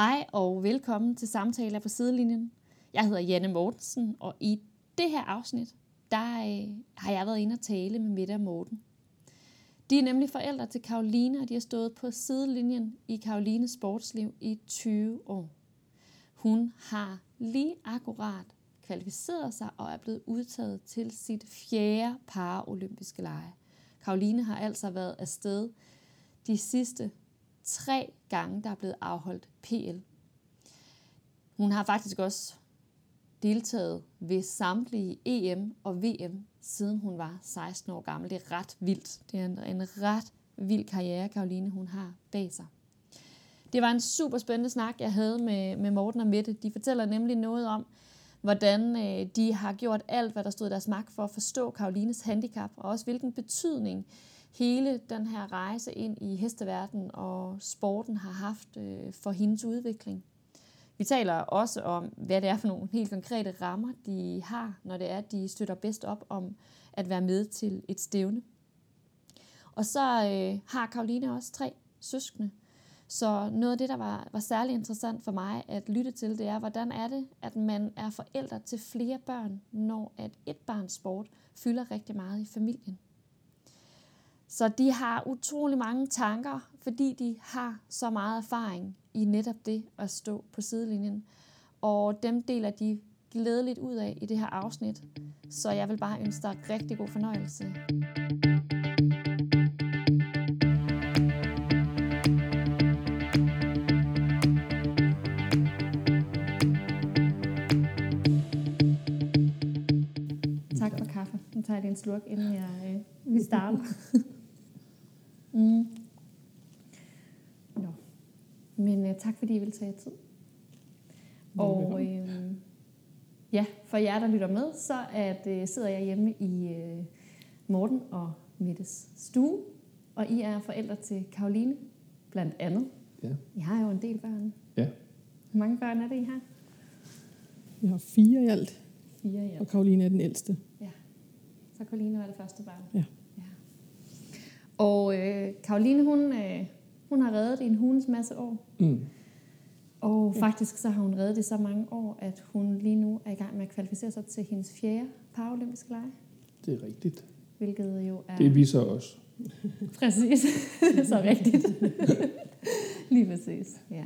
Hej og velkommen til Samtaler på sidelinjen. Jeg hedder Janne Mortensen, og i det her afsnit, der øh, har jeg været inde og tale med Mette og Morten. De er nemlig forældre til Karoline, og de har stået på sidelinjen i Karolines sportsliv i 20 år. Hun har lige akkurat kvalificeret sig og er blevet udtaget til sit fjerde paraolympiske lege. Karoline har altså været afsted de sidste tre gange, der er blevet afholdt PL. Hun har faktisk også deltaget ved samtlige EM og VM, siden hun var 16 år gammel. Det er ret vildt. Det er en, en ret vild karriere, Karoline hun har bag sig. Det var en super spændende snak, jeg havde med, med Morten og Mette. De fortæller nemlig noget om, hvordan øh, de har gjort alt, hvad der stod i deres magt for at forstå Karolines handicap, og også hvilken betydning hele den her rejse ind i hesteverdenen og sporten har haft øh, for hendes udvikling. Vi taler også om, hvad det er for nogle helt konkrete rammer, de har, når det er, at de støtter bedst op om at være med til et stævne. Og så øh, har Karoline også tre søskende. Så noget af det, der var, var særlig interessant for mig at lytte til, det er, hvordan er det, at man er forældre til flere børn, når at et barns sport fylder rigtig meget i familien. Så de har utrolig mange tanker, fordi de har så meget erfaring i netop det at stå på sidelinjen. Og dem deler de glædeligt ud af i det her afsnit. Så jeg vil bare ønske dig rigtig god fornøjelse. Tak for kaffe. Nu tager jeg lige en slurk, inden jeg, øh, vi starter. mm. Nå. Men øh, tak fordi I vil tage tid. Og øh, ja, for jer, der lytter med, så at, øh, sidder jeg hjemme i øh, Morten og Mettes stue, og I er forældre til Karoline, blandt andet. Ja. I har jo en del børn. Ja. Hvor mange børn er det, I har? Vi har fire i alt, Fire, ja. og Karoline er den ældste. Så Karoline var det første barn. Ja. ja. Og øh, Karoline, hun, øh, hun har reddet i en hundes masse år. Mm. Og faktisk så har hun reddet i så mange år, at hun lige nu er i gang med at kvalificere sig til hendes fjerde paralympiske lege. Det er rigtigt. Hvilket jo er... Det er vi så også. Præcis. så rigtigt. lige præcis, ja.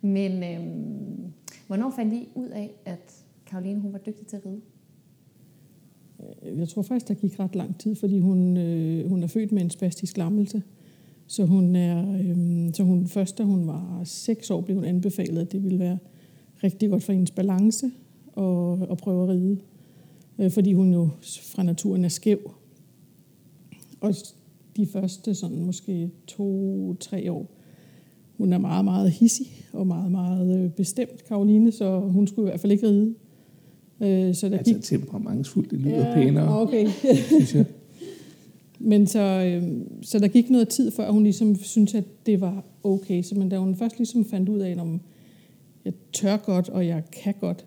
Men øhm, hvornår fandt I ud af, at Karoline hun var dygtig til at ride? Jeg tror faktisk, der gik ret lang tid, fordi hun, øh, hun er født med en spastisk lammelse. Så hun er, øh, så hun først, da hun var seks år, blev hun anbefalet, at det ville være rigtig godt for hendes balance og, og prøve at ride. Øh, fordi hun jo fra naturen er skæv. Og de første sådan måske to-tre år, hun er meget, meget hissig og meget, meget øh, bestemt, Karoline, så hun skulle i hvert fald ikke ride. Øh, så der Altså gik temperamentsfuldt, det lyder ja, pænere, Okay. synes jeg. Men så, øh, så der gik noget tid, før hun ligesom syntes, at det var okay. Så men da hun først ligesom fandt ud af, om jeg tør godt, og jeg kan godt,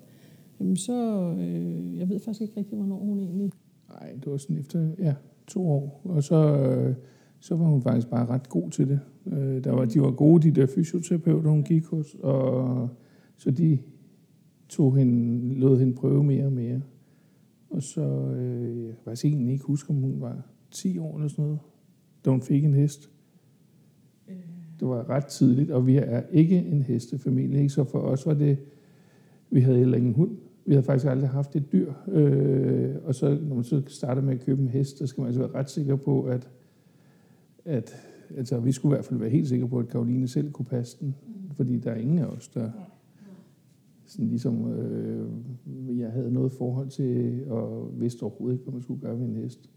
jamen så, øh, jeg ved faktisk ikke rigtig, hvornår hun egentlig... Nej, det var sådan efter ja, to år. Og så, øh, så var hun faktisk bare ret god til det. Øh, der var, de var gode, de der fysioterapeuter, hun gik hos. Og, så de tog hende, lod hende prøve mere og mere. Og så, øh, jeg kan faktisk egentlig ikke huske, om hun var 10 år eller sådan noget, da hun fik en hest. Det var ret tidligt, og vi er ikke en hestefamilie, ikke? så for os var det, vi havde heller ingen hund. Vi havde faktisk aldrig haft et dyr, øh, og så når man så starter med at købe en hest, så skal man altså være ret sikker på, at, at altså, vi skulle i hvert fald være helt sikre på, at Karoline selv kunne passe den, fordi der er ingen af os, der sådan ligesom, øh, jeg havde noget forhold til, og vidste overhovedet ikke, hvad man skulle gøre ved en hest.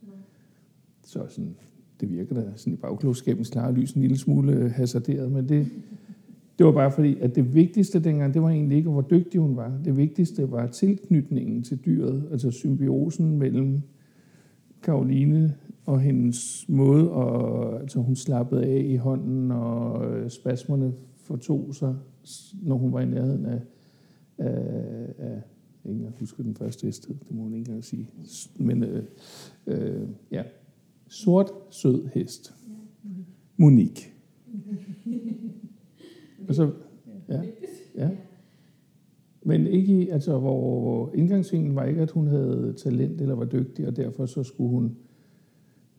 Så sådan, det virker da sådan i bagklogskabens klare lys en lille smule øh, hasarderet, men det, det var bare fordi, at det vigtigste dengang, det var egentlig ikke, hvor dygtig hun var. Det vigtigste var tilknytningen til dyret, altså symbiosen mellem Karoline og hendes måde, og altså hun slappede af i hånden, og øh, spasmerne fortog sig, når hun var i nærheden af, af, af jeg ikke husker den første hested, det må hun ikke engang sige. Men øh, øh, ja, sort, sød hest. Monique. Og så, ja. Ja. Men ikke i, altså, hvor indgangsvinklen var ikke, at hun havde talent eller var dygtig, og derfor så skulle hun...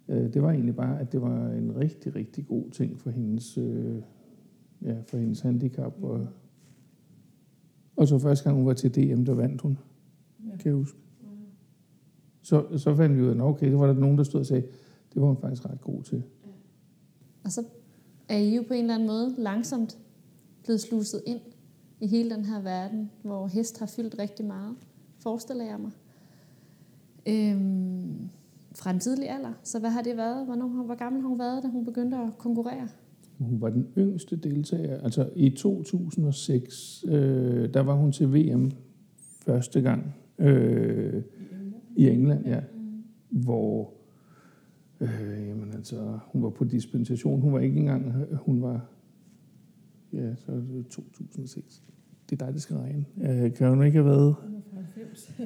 Øh, det var egentlig bare, at det var en rigtig, rigtig god ting for hendes, øh, ja, for hendes handicap. Og, og så første gang hun var til DM, der vandt hun, ja. kan jeg huske. Så, så fandt vi ud af, at okay, det var der nogen, der stod og sagde, det var hun faktisk ret god til. Og så er I jo på en eller anden måde langsomt blevet sluset ind i hele den her verden, hvor hest har fyldt rigtig meget, forestiller jeg mig. Øhm, fra en tidlig alder. Så hvad har det været? Hvornår, hvor gammel har hun været, da hun begyndte at konkurrere? Hun var den yngste deltager. Altså i 2006, øh, der var hun til VM første gang. Øh, I England, ja. Mm. Hvor øh, jamen altså, hun var på dispensation. Hun var ikke engang, hun var, ja, så det 2006. Det er dig, der skal regne. Øh, kan hun ikke have været?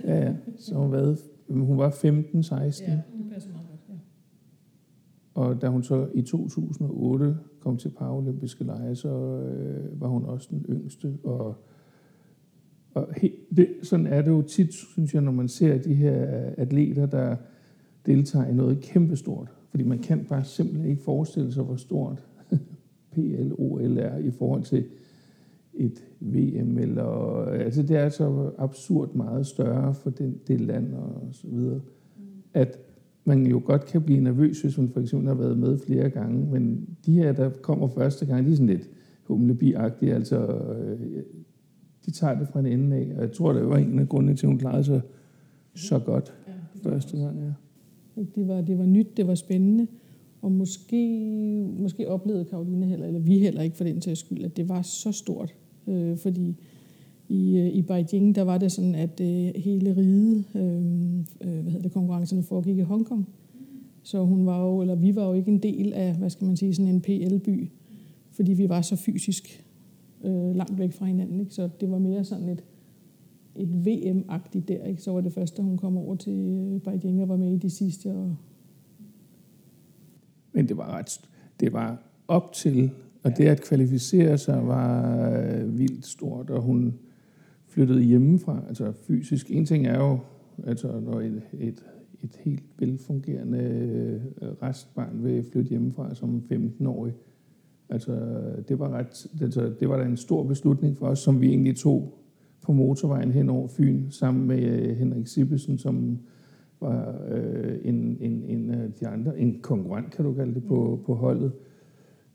Ja, ja. Så hun, været, hun var 15-16. Ja, det passer meget godt, ja. Og da hun så i 2008 kom til paralympiske lege, så øh, var hun også den yngste. Og, og he, det, sådan er det jo tit, synes jeg, når man ser de her atleter, der deltager i noget kæmpestort. Fordi man kan bare simpelthen ikke forestille sig, hvor stort PLOL er i forhold til et VM. Eller, altså det er så absurd meget større for den, det land og så videre, at man jo godt kan blive nervøs, hvis man for eksempel har været med flere gange, men de her, der kommer første gang, de er sådan lidt humlebi-agtige, altså øh, de tager det fra en ende af, og jeg tror, det var en af grundene til, at hun klarede sig så godt ja, første gang. Ja. Det var, det var nyt, det var spændende, og måske, måske oplevede Karoline heller, eller vi heller ikke for den sags skyld, at det var så stort, øh, fordi i, øh, i Beijing, der var det sådan, at øh, hele riget, øh, øh, hvad hedder det, konkurrencerne foregik i Hongkong. Så hun var jo, eller vi var jo ikke en del af, hvad skal man sige, sådan en PL-by, fordi vi var så fysisk øh, langt væk fra hinanden. Ikke? Så det var mere sådan et, et VM-agtigt der. Ikke? Så var det første, hun kom over til øh, Beijing og var med i de sidste. Og... Men det var ret, det var op til, og ja. det at kvalificere sig var øh, vildt stort, og hun flyttede hjemmefra, altså fysisk. En ting er jo, altså når et, et, et helt velfungerende øh, restbarn vil flytte hjemmefra som 15-årig, altså det var, ret, altså, det var da en stor beslutning for os, som vi egentlig tog på motorvejen hen over Fyn, sammen med øh, Henrik Sibbesen, som var øh, en, en, en af de andre, en konkurrent, kan du kalde det, på, på holdet,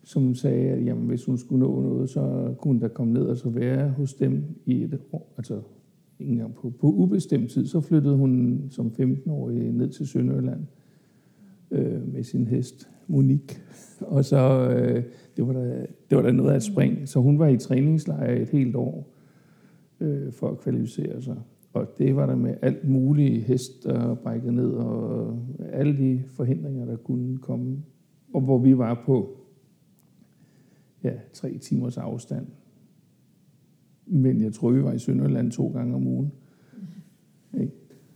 som sagde, at jamen, hvis hun skulle nå noget, så kunne hun da komme ned og så være hos dem i et år, altså ikke engang på, på ubestemt tid. Så flyttede hun som 15-årig ned til Sønderjylland øh, med sin hest, Monique. Og så, øh, det, var da, det var da noget af et spring. Så hun var i træningslejr et helt år øh, for at kvalificere sig. Og det var der med alt muligt hest, der brækkede ned, og alle de forhindringer, der kunne komme. Og hvor vi var på ja, tre timers afstand. Men jeg tror, vi var i Sønderland to gange om ugen. Ikke?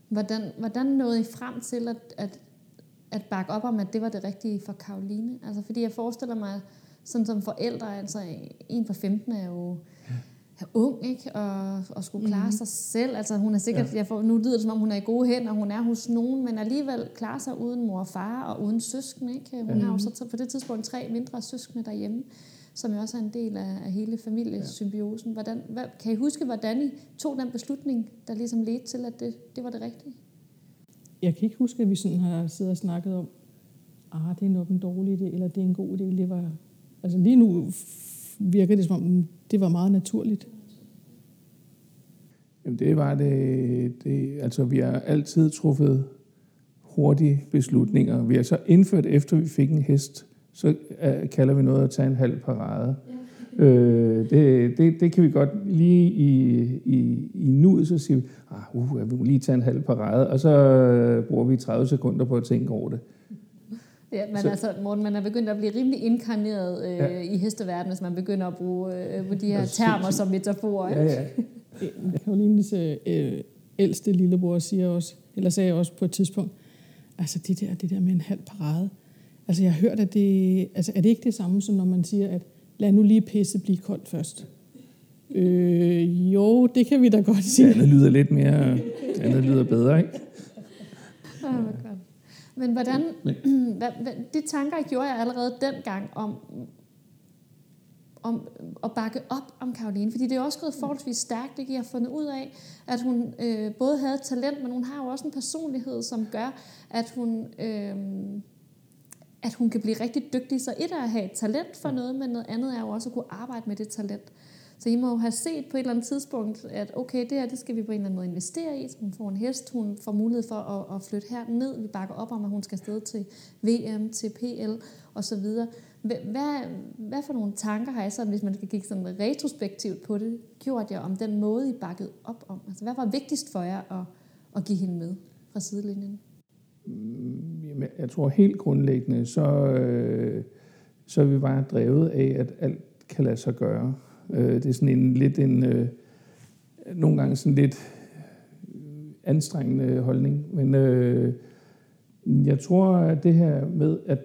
Hvordan, hvordan nåede I frem til at, at, at bakke op om, at det var det rigtige for Karoline? Altså, fordi jeg forestiller mig, sådan som forældre, altså en for 15 er jo er ung, ikke? Og, og skulle klare mm. sig selv. Altså, hun er sikkert, ja. jeg får, nu lyder det, som om hun er i gode hænder, hun er hos nogen, men alligevel klarer sig uden mor og far og uden søskende, ikke? Hun ja. har jo så på det tidspunkt tre mindre søskende derhjemme som jo også er en del af, af hele familiesymbiosen. Hvordan, hvad, kan I huske, hvordan I tog den beslutning, der ligesom ledte til, at det, det var det rigtige? Jeg kan ikke huske, at vi sådan har siddet og snakket om, ah, det er nok en dårlig idé, eller det er en god idé. Det var, altså lige nu virker det som om, det var meget naturligt. Jamen det var det, det, altså vi har altid truffet hurtige beslutninger. Vi har så indført, efter vi fik en hest, så uh, kalder vi noget at tage en halv parade. Ja. Øh, det, det, det kan vi godt lige i, i, i nuet, så siger vi, ah, uh, vi må lige tage en halv parade, og så uh, bruger vi 30 sekunder på at tænke over det. Ja, men så, altså, Morten, man er begyndt at blive rimelig inkarneret øh, ja. i hesteverdenen, hvis man begynder at bruge øh, de her termer som metaforer. Ja, ja. Karolines øh, ældste lillebror siger også, eller sagde også på et tidspunkt, altså det der, det der med en halv parade, Altså jeg har hørt, at det, altså er det ikke det samme som når man siger, at lad nu lige pisse blive koldt først? Øh, jo, det kan vi da godt Det sige. andet lyder lidt mere, det andet lyder bedre, ikke? Men hvordan, hvad, hvad, de tanker gjorde jeg allerede dengang om, om at bakke op om Karoline, fordi det er også gået forholdsvis stærkt, ikke? Jeg har fundet ud af, at hun øh, både havde talent, men hun har jo også en personlighed, som gør, at hun, øh, at hun kan blive rigtig dygtig. Så et er at have et talent for noget, men noget andet er jo også at kunne arbejde med det talent. Så I må jo have set på et eller andet tidspunkt, at okay, det her, det skal vi på en eller anden måde investere i, så hun får en hest, hun får mulighed for at, at flytte her ned. Vi bakker op om, at hun skal afsted til VM, til PL og så videre. Hvad, hvad, for nogle tanker har I så, hvis man skal kigge sådan retrospektivt på det, gjort jer om den måde, I bakkede op om? Altså, hvad var vigtigst for jer at, at give hende med fra sidelinjen? Mm, jamen, jeg tror helt grundlæggende, så, øh, så er vi bare drevet af, at alt kan lade sig gøre. Øh, det er sådan en lidt en, øh, nogle gange sådan lidt anstrengende holdning, men øh, jeg tror, at det her med, at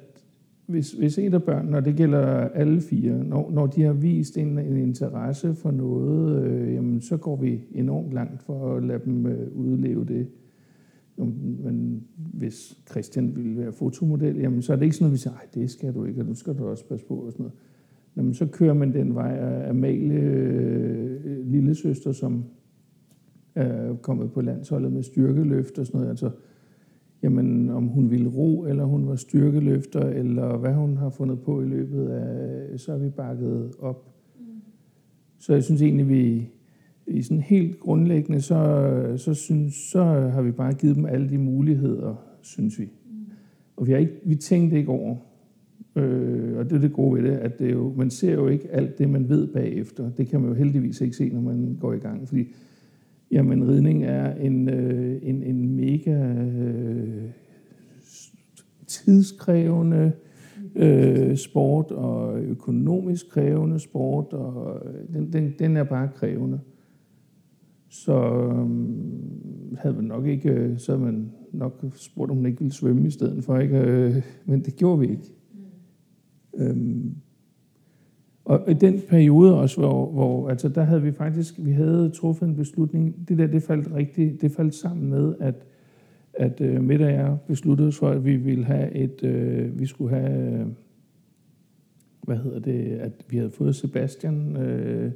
hvis, hvis et af børnene, og det gælder alle fire, når, når de har vist en, en interesse for noget, øh, jamen, så går vi enormt langt for at lade dem øh, udleve det. Men hvis Christian ville være fotomodel, jamen, så er det ikke sådan noget, vi siger, det skal du ikke, og nu skal du også passe på. Og sådan noget. Jamen, så kører man den vej af Amalie, øh, lille søster, som er kommet på landsholdet med styrkeløft og sådan noget. Altså, jamen, om hun ville ro, eller hun var styrkeløfter, eller hvad hun har fundet på i løbet af, så er vi bakket op. Mm. Så jeg synes egentlig, vi i sådan helt grundlæggende, så, så, synes, så har vi bare givet dem alle de muligheder, synes vi. Mm. Og vi, har ikke, vi tænkte ikke over, øh, og det er det gode ved det, at det jo, man ser jo ikke alt det, man ved bagefter. Det kan man jo heldigvis ikke se, når man går i gang, fordi Jamen, ridning er en, øh, en, en mega øh, tidskrævende øh, sport og økonomisk krævende sport, og den, den, den er bare krævende. Så øh, havde man nok ikke, øh, så havde man nok spurgt, om hun ikke ville svømme i stedet for, ikke? Øh, men det gjorde vi ikke. Øhm, og i den periode også, hvor, hvor altså der havde vi faktisk, vi havde truffet en beslutning, det der, det faldt rigtigt, det faldt sammen med, at, at øh, Midt og jeg besluttede os for, at vi ville have et, øh, vi skulle have, øh, hvad hedder det, at vi havde fået Sebastian øh,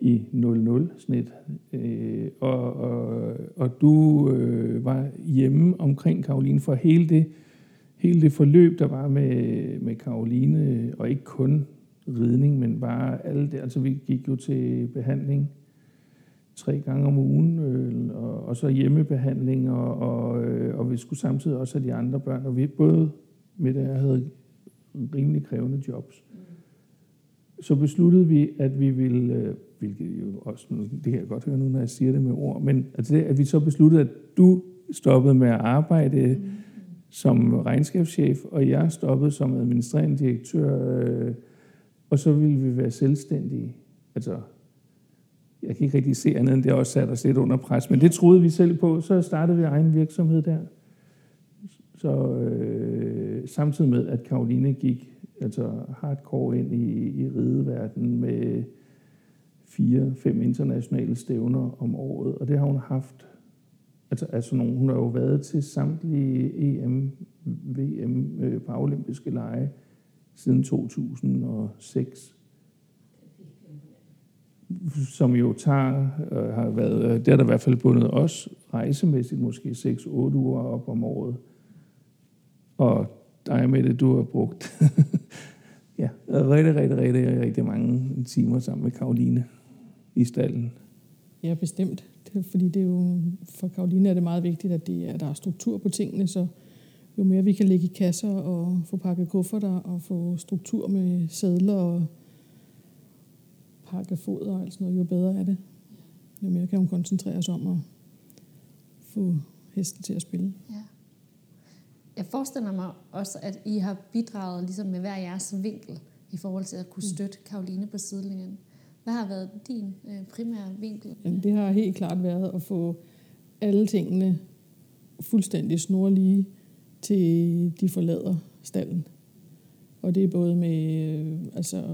i 00-snit, øh, og, og, og du øh, var hjemme omkring Karoline for hele det, hele det forløb, der var med, med Karoline, og ikke kun ridning, men bare alle det. Altså vi gik jo til behandling tre gange om ugen, øh, og, og så hjemmebehandling, og, og, øh, og vi skulle samtidig også have de andre børn, og vi både med det havde rimelig krævende jobs. Så besluttede vi, at vi ville, øh, hvilket jo også, det kan jeg godt høre nu, når jeg siger det med ord, men altså det, at vi så besluttede, at du stoppede med at arbejde mm som regnskabschef, og jeg stoppede som administrerende direktør, øh, og så ville vi være selvstændige. Altså, jeg kan ikke rigtig se andet end det også sat os lidt under pres, men det troede vi selv på. Så startede vi egen virksomhed der. Så øh, samtidig med, at Karoline gik altså hardcore ind i, i rideverdenen med fire, fem internationale stævner om året, og det har hun haft. Altså, altså nogen, hun har jo været til samtlige EM, VM, øh, paralympiske lege, siden 2006, som jo tager, øh, har været, øh, det har der i hvert fald bundet os rejsemæssigt, måske 6-8 uger op om året. Og dig med det, du har brugt ja, rigtig, rigtig, rigtig, rigtig mange timer sammen med Karoline i stallen. Ja, bestemt. Fordi det er jo, for Karoline er det meget vigtigt, at, det, at der er struktur på tingene, så jo mere vi kan lægge i kasser og få pakket kufferter og få struktur med sædler og pakke foder og alt sådan noget, jo bedre er det. Jo mere kan hun koncentrere sig om at få hesten til at spille. Ja. Jeg forestiller mig også, at I har bidraget ligesom med hver jeres vinkel i forhold til at kunne støtte Karoline på sidelinjen. Hvad har været din øh, primære vinkel? Jamen, det har helt klart været at få alle tingene fuldstændig snorlige til de forlader stallen. Og det er både med øh, altså,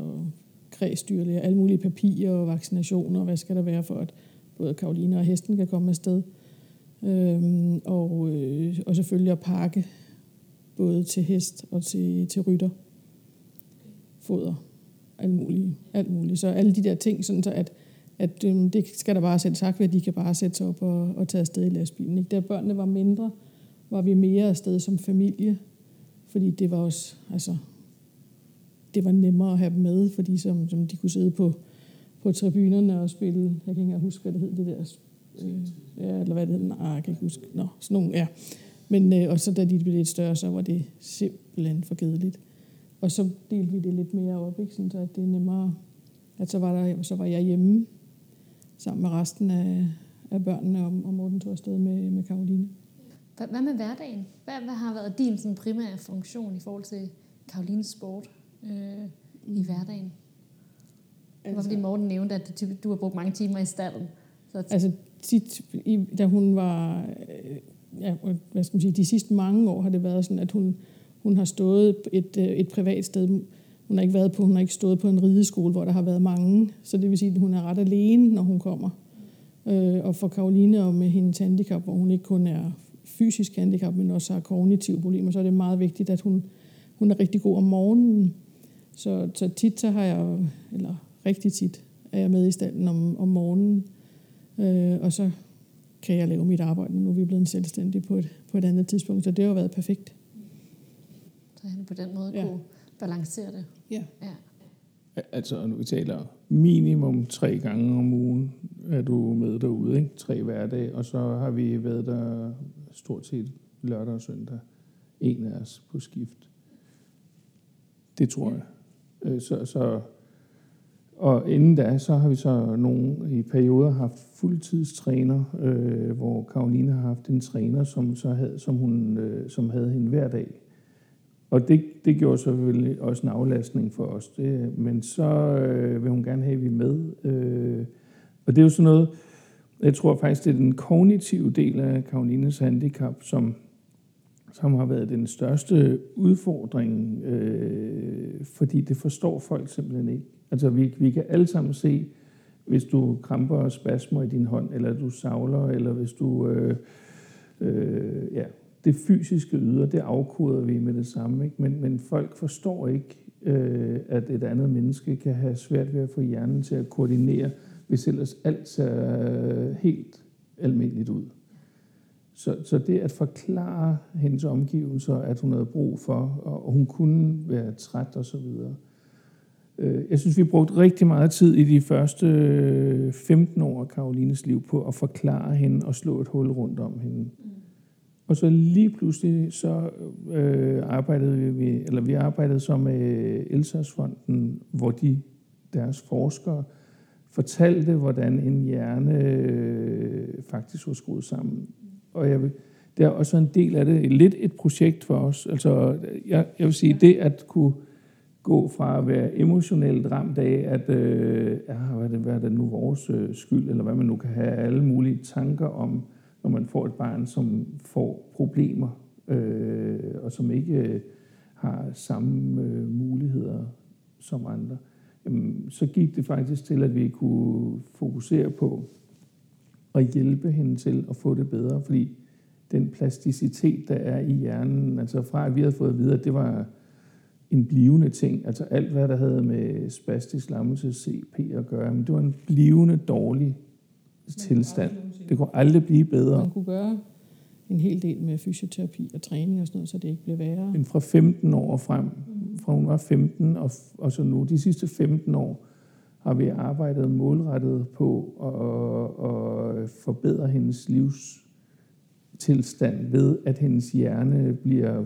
præstyrlige, alle mulige papirer og vaccinationer, hvad skal der være for, at både Karoline og hesten kan komme afsted. Øhm, og, øh, og selvfølgelig at pakke både til hest og til, til rytter. Foder. Alt muligt. Alt muligt. Så alle de der ting, sådan så at, at øhm, det skal der bare sætte sagt ved, at de kan bare sætte sig op og, og tage afsted i lastbilen. Ikke? Da børnene var mindre, var vi mere afsted som familie, fordi det var også, altså, det var nemmere at have dem med, fordi som, som de kunne sidde på, på tribunerne og spille, jeg kan ikke huske, hvad det hed, det der, øh, ja, eller hvad det hed, nej, jeg kan ikke huske, nå, sådan nogle, ja. Men, øh, og så da de blev lidt større, så var det simpelthen for kedeligt. Og så delte vi det lidt mere op, ikke? Sådan, så at det er nemmere, at så var, der, så var jeg hjemme sammen med resten af, af børnene, og, og Morten tog afsted med, med Karoline. Hvad, med hverdagen? Hvad, hvad har været din sådan, primære funktion i forhold til Karolines sport øh, i hverdagen? Altså, det var fordi Morten nævnte, at du har brugt mange timer i stallen. Så altså tit, da hun var, øh, ja, hvad skal man sige, de sidste mange år har det været sådan, at hun, hun har stået et, øh, et privat sted. Hun har ikke været på, hun har ikke stået på en rideskole, hvor der har været mange. Så det vil sige, at hun er ret alene, når hun kommer. Øh, og for Karoline og med hendes handicap, hvor hun ikke kun er fysisk handicap, men også har kognitive problemer, så er det meget vigtigt, at hun, hun er rigtig god om morgenen. Så, så tit så har jeg, eller rigtig tit, er jeg med i stallen om, om morgenen. Øh, og så kan jeg lave mit arbejde, nu er vi blevet selvstændige på et, på et andet tidspunkt. Så det har jo været perfekt. Så han på den måde ja. kunne balancere det. Ja. ja. Altså, når vi taler minimum tre gange om ugen, er du med derude, ikke? Tre hverdage, og så har vi været der stort set lørdag og søndag. En af os på skift. Det tror jeg. Øh, så, så, og inden da, så har vi så nogle i perioder haft fuldtidstræner, øh, hvor Karoline har haft en træner, som, så havde, som, hun, øh, som havde hende hver dag. Og det, det gjorde selvfølgelig også en aflastning for os. Det, men så øh, vil hun gerne have, at vi er med. Øh, og det er jo sådan noget, jeg tror faktisk, det er den kognitive del af Karolines handicap, som, som har været den største udfordring, øh, fordi det forstår folk simpelthen ikke. Altså vi, vi kan alle sammen se, hvis du kramper og spasmer i din hånd, eller du savler, eller hvis du... Øh, øh, ja, det fysiske yder, det afkoder vi med det samme. Ikke? Men, men folk forstår ikke, øh, at et andet menneske kan have svært ved at få hjernen til at koordinere, hvis ellers alt ser øh, helt almindeligt ud. Så, så det at forklare hendes omgivelser, at hun havde brug for, og hun kunne være træt og så videre. Øh, jeg synes, vi brugte rigtig meget tid i de første øh, 15 år af Karolines liv på at forklare hende og slå et hul rundt om hende. Og så lige pludselig så øh, arbejdede vi, eller vi arbejdede så med Elsasfonden, hvor de, deres forskere, fortalte, hvordan en hjerne øh, faktisk var skruet sammen. Og jeg vil, det er også en del af det, lidt et projekt for os. Altså, jeg, jeg vil sige, det at kunne gå fra at være emotionelt ramt af, at øh, ja, hvad, er det, hvad er det nu vores øh, skyld, eller hvad man nu kan have alle mulige tanker om, når man får et barn, som får problemer, øh, og som ikke øh, har samme øh, muligheder som andre, jamen, så gik det faktisk til, at vi kunne fokusere på at hjælpe hende til at få det bedre, fordi den plasticitet, der er i hjernen, altså fra at vi havde fået at vide, at det var en blivende ting, altså alt, hvad der havde med spastisk lammelse, CP at gøre, men det var en blivende dårlig tilstand. Det kunne aldrig blive bedre. Man kunne gøre en hel del med fysioterapi og træning og sådan noget, så det ikke blev værre. Men fra 15 år frem, fra hun var 15 og, og så nu, de sidste 15 år, har vi arbejdet målrettet på at, at forbedre hendes livstilstand ved, at hendes hjerne bliver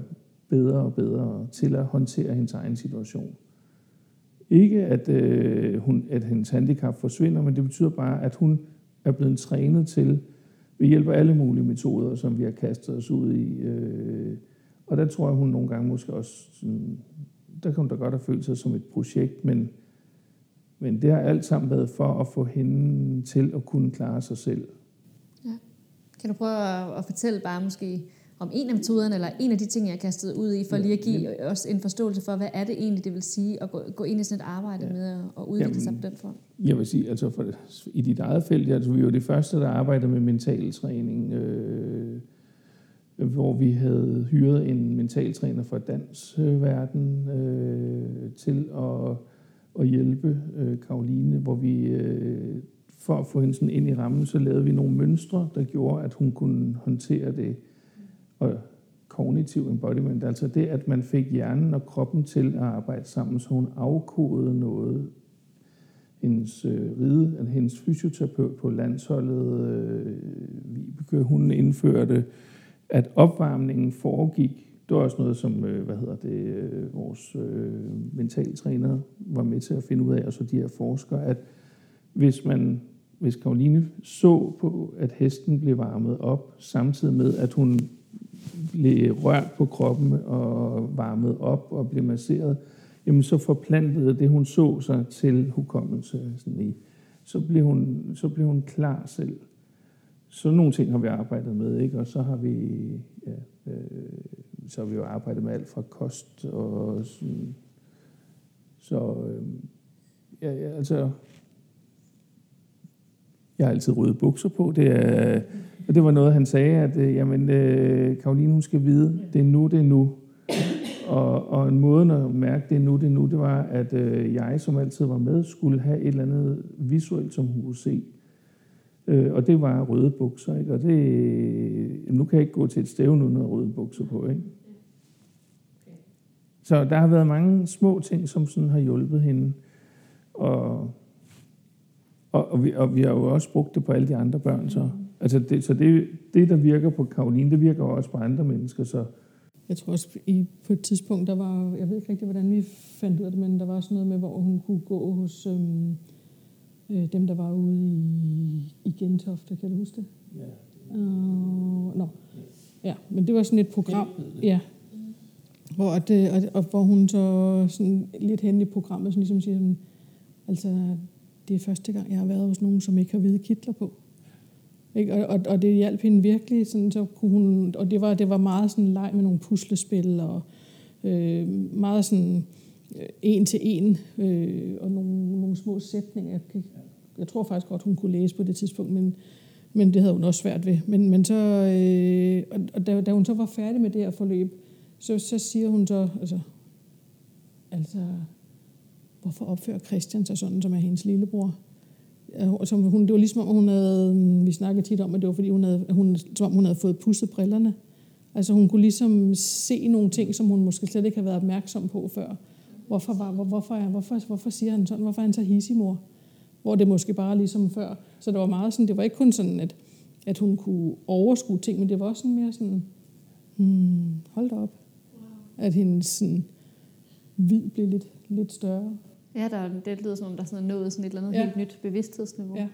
bedre og bedre til at håndtere hendes egen situation. Ikke at, øh, hun, at hendes handicap forsvinder, men det betyder bare, at hun er blevet trænet til ved hjælp af alle mulige metoder, som vi har kastet os ud i. Øh, og der tror jeg, hun nogle gange måske også, sådan, der kan hun da godt have følt sig som et projekt, men, men det har alt sammen været for at få hende til at kunne klare sig selv. Ja. Kan du prøve at, at fortælle bare måske om en af metoderne, eller en af de ting, jeg kastet ud i, for lige at give ja. os en forståelse for, hvad er det egentlig, det vil sige, at gå, gå ind i sådan et arbejde ja. med at, at udvikle Jamen, sig på den front? Jeg vil sige, altså for, i dit eget felt, altså vi var det første, der arbejder med mental træning, øh, hvor vi havde hyret en mentaltræner fra dansverden øh, til at, at hjælpe øh, Karoline, hvor vi øh, for at få hende sådan ind i rammen, så lavede vi nogle mønstre, der gjorde, at hun kunne håndtere det. Og kognitiv embodiment, altså det, at man fik hjernen og kroppen til at arbejde sammen, så hun afkodede noget. Hendes øh, ride, eller hendes fysioterapeut på landsholdet, øh, Vibeke, hun indførte, at opvarmningen foregik. Det var også noget, som øh, hvad hedder det, øh, vores øh, mentaltræner var med til at finde ud af, og så de her forskere, at hvis man hvis Karoline så på, at hesten blev varmet op, samtidig med, at hun blev rørt på kroppen og varmet op og blev masseret, jamen så forplantede det, hun så sig til hukommelse. Sådan i. Så, blev hun, så blev hun klar selv. Så nogle ting har vi arbejdet med, ikke? og så har vi, ja, øh, så har vi jo arbejdet med alt fra kost og sådan. Så øh, ja, ja, altså jeg har altid røde bukser på. Det, er, og det var noget, han sagde, at øh, jamen, øh, Karoline, hun skal vide, det er nu, det er nu. Og, og en måde at mærke, det er nu, det er nu, det var, at øh, jeg, som altid var med, skulle have et eller andet visuelt, som hun kunne se. Øh, og det var røde bukser, ikke? Og det, nu kan jeg ikke gå til et stævne uden at røde bukser på, ikke? Så der har været mange små ting, som sådan har hjulpet hende. Og og, og, vi, og vi har jo også brugt det på alle de andre børn. Så, altså det, så det, det, der virker på Karoline, det virker også på andre mennesker. Så. Jeg tror også, i, på et tidspunkt, der var, jeg ved ikke rigtig, hvordan vi fandt ud af det, men der var sådan noget med, hvor hun kunne gå hos øhm, øh, dem, der var ude i, i Gentofte, kan du huske det? Ja. Uh, no. Ja, men det var sådan et program, ja, hvor, det, og, og hvor hun så sådan lidt hen i programmet sådan ligesom siger, sådan, altså det er første gang, jeg har været hos nogen, som ikke har hvide kitler på. Ikke? Og, og, og det hjalp hende virkelig, sådan, så kunne hun, og det var, det var meget sådan leg med nogle puslespil, og øh, meget sådan øh, en til en, øh, og nogle, nogle små sætninger. Jeg, jeg tror faktisk godt, hun kunne læse på det tidspunkt, men, men det havde hun også svært ved. Men, men så, øh, og da, da hun så var færdig med det her forløb, så, så siger hun så, altså, altså hvorfor opfører Christian sig sådan, som er hendes lillebror? Øh, som hun, det var ligesom om, hun havde, vi snakkede tit om, at det var fordi, hun havde, hun, som om hun havde fået pusset brillerne. Altså hun kunne ligesom se nogle ting, som hun måske slet ikke havde været opmærksom på før. Hvorfor, var, hvor, hvorfor, hvorfor, hvorfor siger han sådan? Hvorfor er han så hissig, mor? Hvor det måske bare ligesom før. Så det var meget sådan, det var ikke kun sådan, at, at hun kunne overskue ting, men det var også sådan mere sådan, hmm, hold da op. Wow. At hendes sådan, vid blev lidt, lidt større. Ja, der, det lyder som om, der er sådan nået sådan et eller andet ja. helt nyt bevidsthedsniveau. Ja.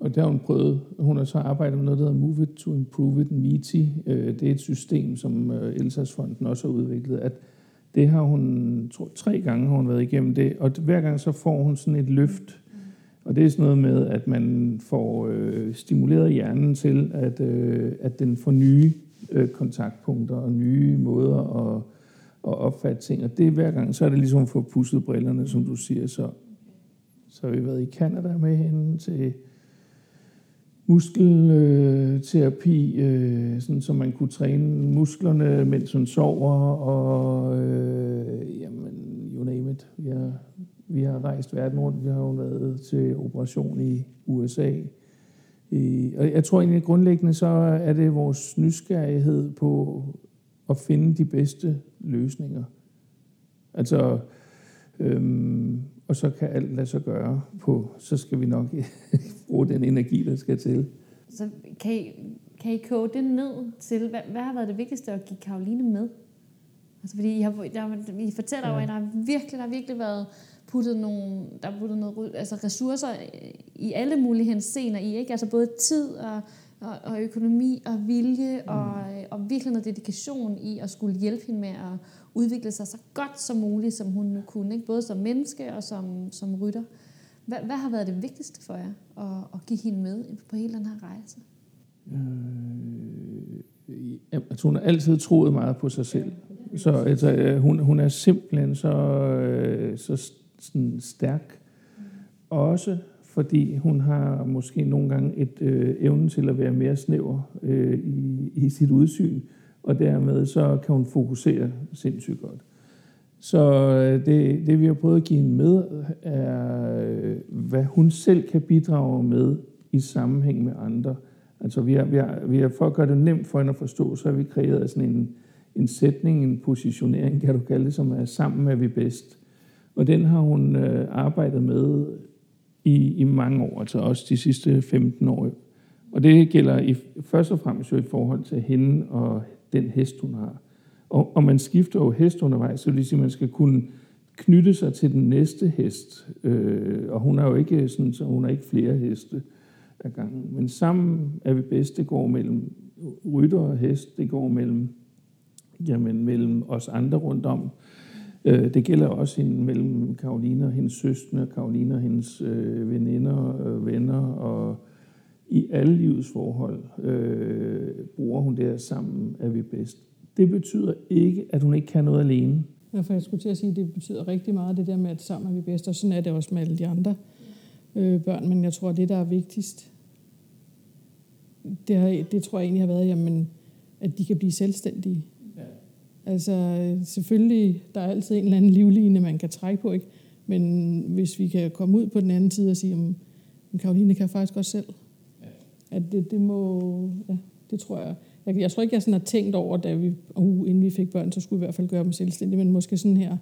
Og der har hun prøvet, hun har så arbejdet med noget, der hedder Move It to Improve It, MITI. Øh, det er et system, som øh, Elsas-fonden også har udviklet, at det har hun, tror, tre gange har hun været igennem det, og hver gang så får hun sådan et løft. Og det er sådan noget med, at man får øh, stimuleret hjernen til, at, øh, at den får nye øh, kontaktpunkter og nye måder at at opfatte ting. Og det er hver gang, så er det ligesom at få pusset brillerne, som du siger. Så, så har vi været i Canada med hende til muskelterapi, øh, sådan, så man kunne træne musklerne, mens hun sover, og øh, jamen, you name it. Vi har, vi har rejst verden rundt. Vi har jo været til operation i USA. I, og jeg tror egentlig grundlæggende, så er det vores nysgerrighed på at finde de bedste løsninger. Altså, øhm, og så kan alt lade sig gøre på, så skal vi nok bruge den energi, der skal til. Så kan I, kan I koge det ned til, hvad, hvad har været det vigtigste at give Karoline med? Altså fordi I, har, der, I fortæller ja. jo, at der har virkelig, der har virkelig været puttet nogle, der er puttet noget, altså ressourcer i alle mulige henseender i, ikke? Altså både tid og og, og økonomi og vilje mm. og, og virkelig noget dedikation i at skulle hjælpe hende med at udvikle sig så godt som muligt, som hun nu kunne, ikke? både som menneske og som, som rytter. Hvad, hvad har været det vigtigste for jer at, at give hende med på hele den her rejse? Øh, altså, hun har altid troet meget på sig selv. Så altså, øh, hun, hun er simpelthen så, øh, så sådan stærk. Også fordi hun har måske nogle gange et øh, evne til at være mere snæver øh, i, i sit udsyn, og dermed så kan hun fokusere sindssygt godt. Så øh, det, det vi har prøvet at give hende med, er, øh, hvad hun selv kan bidrage med i sammenhæng med andre. Altså vi har, vi har, vi har for at gøre det nemt for hende at forstå, så har vi kreeret sådan en, en sætning, en positionering, kan du kalde det, som er sammen er vi bedst. Og den har hun øh, arbejdet med i, i mange år, altså også de sidste 15 år. Og det gælder i, først og fremmest jo i forhold til hende og den hest, hun har. Og, og man skifter jo hest undervejs, så det vil sige, at man skal kunne knytte sig til den næste hest. Øh, og hun er jo ikke sådan, så hun har ikke flere heste ad gangen. Men sammen er vi bedst. Det går mellem rytter og hest. Det går mellem, jamen, mellem os andre rundt om. Øh, det gælder også hende, mellem Karoline og hendes søstre, Karoline og hendes øh, veninder og øh, venner, og i alle livets forhold øh, bruger hun det her sammen, er vi bedst. Det betyder ikke, at hun ikke kan noget alene. Ja, for jeg skulle til at sige, at det betyder rigtig meget, det der med, at sammen er vi bedst, og sådan er det også med alle de andre øh, børn, men jeg tror, det, der er vigtigst, det, har, det tror jeg egentlig har været, jamen, at de kan blive selvstændige. Altså selvfølgelig, der er altid en eller anden livline, man kan trække på, ikke? men hvis vi kan komme ud på den anden side og sige, at Karoline kan faktisk godt selv. Ja. At det, det må, ja, det tror jeg. jeg. Jeg tror ikke, jeg sådan har tænkt over, da vi, uh, inden vi fik børn, så skulle vi i hvert fald gøre dem selvstændige, men måske sådan her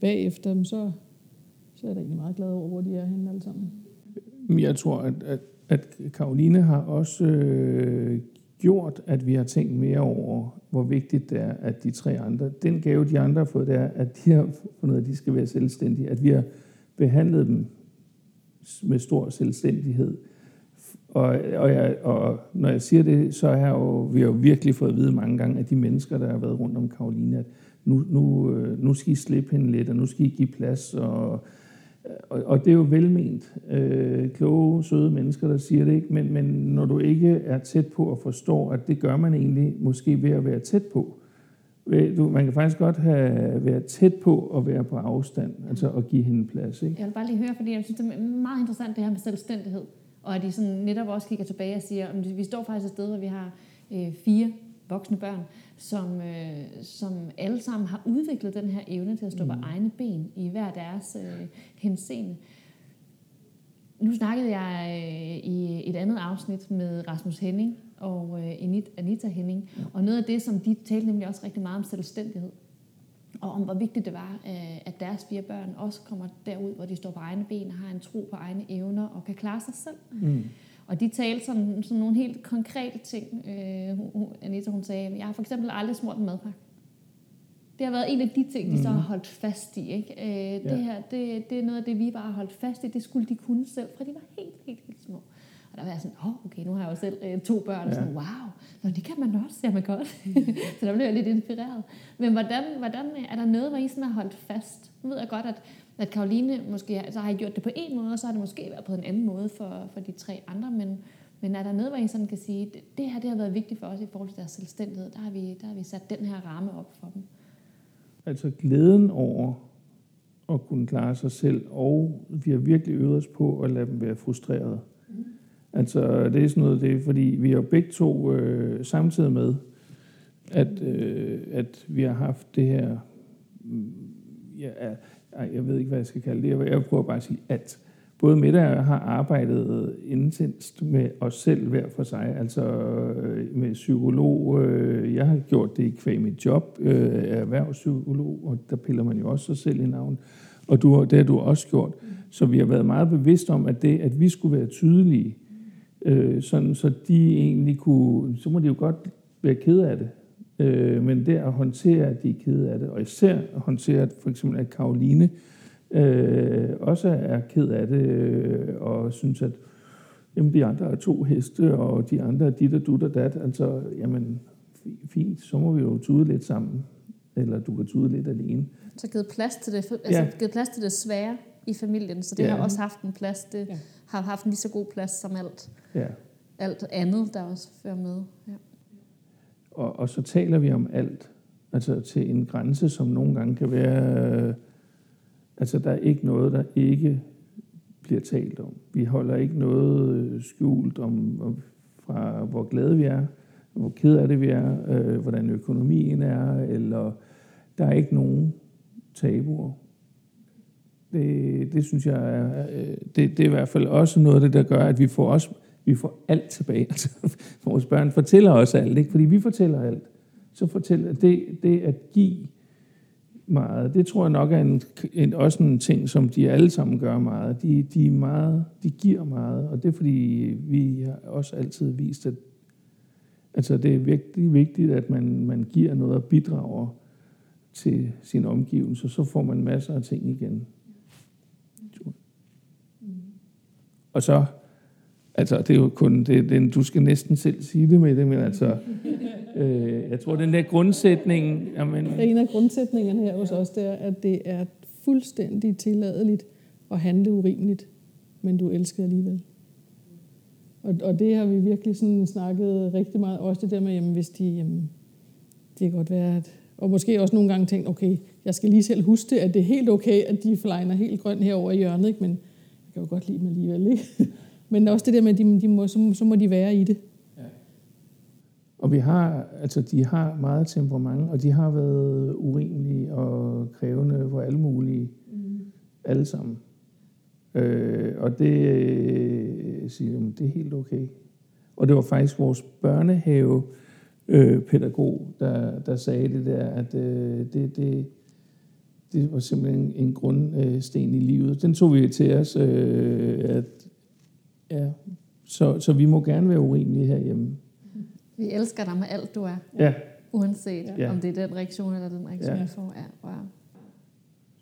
bagefter, så, så er jeg da egentlig meget glad over, hvor de er henne alle sammen. Jeg tror, at, at, at Karoline har også øh, gjort, at vi har tænkt mere over, hvor vigtigt det er, at de tre andre, den gave, de andre har fået, det er, at de har fundet, at de skal være selvstændige. At vi har behandlet dem med stor selvstændighed. Og, og, jeg, og når jeg siger det, så har jo, vi har jo virkelig fået at vide mange gange, at de mennesker, der har været rundt om Karoline, at nu, nu, øh, nu skal I slippe hende lidt, og nu skal I give plads, og Øh, og, og det er jo velment, øh, kloge, søde mennesker, der siger det, ikke? Men, men når du ikke er tæt på at forstå, at det gør man egentlig måske ved at være tæt på. Du, man kan faktisk godt have været tæt på at være på afstand, altså at give hende plads. Ikke? Jeg vil bare lige høre, fordi jeg synes, det er meget interessant det her med selvstændighed, og at de sådan netop også kigger tilbage og siger, at vi står faktisk et sted, hvor vi har øh, fire voksne børn, som, øh, som alle sammen har udviklet den her evne til at stå mm. på egne ben i hver deres øh, henseende. Nu snakkede jeg øh, i et andet afsnit med Rasmus Henning og øh, Anita Henning, mm. og noget af det, som de talte nemlig også rigtig meget om selvstændighed, og om hvor vigtigt det var, øh, at deres fire børn også kommer derud, hvor de står på egne ben og har en tro på egne evner og kan klare sig selv. Mm. Og de talte sådan, sådan nogle helt konkrete ting. Øh, Anita hun sagde, jeg har for eksempel aldrig smurt en madpakke. Det har været en af de ting, de så har mhm. holdt fast i. Ikke? Øh, det ja. her, det, det er noget af det, vi bare har holdt fast i. Det skulle de kunne selv, fra de var helt, helt, helt små. Og der var jeg sådan, åh, oh, okay, nu har jeg jo selv øh, to børn, og sådan, wow, Nå, det kan man også, siger man godt. så der blev jeg lidt inspireret. Men hvordan, hvordan er der noget, hvor I sådan har holdt fast? Nu ved jeg godt, at at Karoline måske, så har I gjort det på en måde, og så har det måske været på en anden måde for, for de tre andre, men, men er der noget, hvor I sådan kan sige, det, det her det har været vigtigt for os i forhold til deres selvstændighed, der har vi, der har vi sat den her ramme op for dem? Altså glæden over at kunne klare sig selv, og vi har virkelig øvet os på at lade dem være frustrerede. Altså det er sådan noget, det er, fordi vi har begge to øh, samtidig med, at, øh, at vi har haft det her mm, ja, ej, jeg ved ikke, hvad jeg skal kalde det. Jeg prøver bare at sige, at både Mette og jeg har arbejdet intenst med os selv hver for sig, altså øh, med psykolog. Øh, jeg har gjort det i kvæg mit job, øh, er erhvervspsykolog, og der piller man jo også sig selv i navn. Og du, det har du også gjort. Så vi har været meget bevidste om, at det, at vi skulle være tydelige, sådan så de egentlig kunne, så må de jo godt være ked af det. Øh, men det at håndtere, at de er kede af det, og især at håndtere, at for eksempel at Karoline øh, også er ked af det, øh, og synes, at jamen, de andre er to heste, og de andre er dit og dut og dat. Altså, jamen, fint, så må vi jo tude lidt sammen, eller du kan tude lidt alene. Så givet plads til det, altså ja. givet plads til det svære i familien, så det ja. har også haft en plads, det ja. har haft en lige så god plads som alt, ja. alt andet, der også fører med. Ja. og, og så taler vi om alt. Altså til en grænse, som nogle gange kan være... Øh, altså der er ikke noget, der ikke bliver talt om. Vi holder ikke noget skjult om, om fra hvor glade vi er, hvor ked af det vi er, øh, hvordan økonomien er, eller der er ikke nogen tabuer. Det, det synes jeg øh, det, det er i hvert fald også noget af det, der gør, at vi får, også, vi får alt tilbage. Altså, vores børn fortæller os alt, ikke? fordi vi fortæller alt. Så fortæller det, det at give meget, det tror jeg nok er en, en, også en ting, som de alle sammen gør meget. De, de, er meget. de giver meget, og det er fordi, vi har også altid vist, at altså, det er virkelig vigtigt, at man, man giver noget og bidrager til sin omgivelse, så får man masser af ting igen. Og så, altså det er jo kun, det, det, du skal næsten selv sige det med det, men altså, øh, jeg tror den der grundsætning, jamen... En af grundsætningerne her hos os, det er, at det er fuldstændig tilladeligt at handle urimeligt, men du elsker alligevel. Og, og det har vi virkelig sådan snakket rigtig meget, også det der med, jamen hvis de, jamen, det kan godt være, at, og måske også nogle gange tænkt, okay, jeg skal lige selv huske det, at det er helt okay, at de flyner helt grøn herover i hjørnet, ikke? men jeg kan jo godt lide dem alligevel. Ikke? Men også det der med, at de, de må, så, så må de være i det. Ja. Og vi har, altså de har meget temperament, og de har været urimelige og krævende på alle mulige, mm. alle sammen. Øh, og det, øh, siger, det er helt okay. Og det var faktisk vores børnehave øh, pædagog, der, der sagde det der, at øh, det, det, det var simpelthen en grundsten i livet. Den tog vi til os, øh, at ja, så, så vi må gerne være urimelige herhjemme. Vi elsker dig med alt, du er. Ja. Uanset ja. om det er den reaktion eller den reaktion, ja. jeg får. Ja, wow.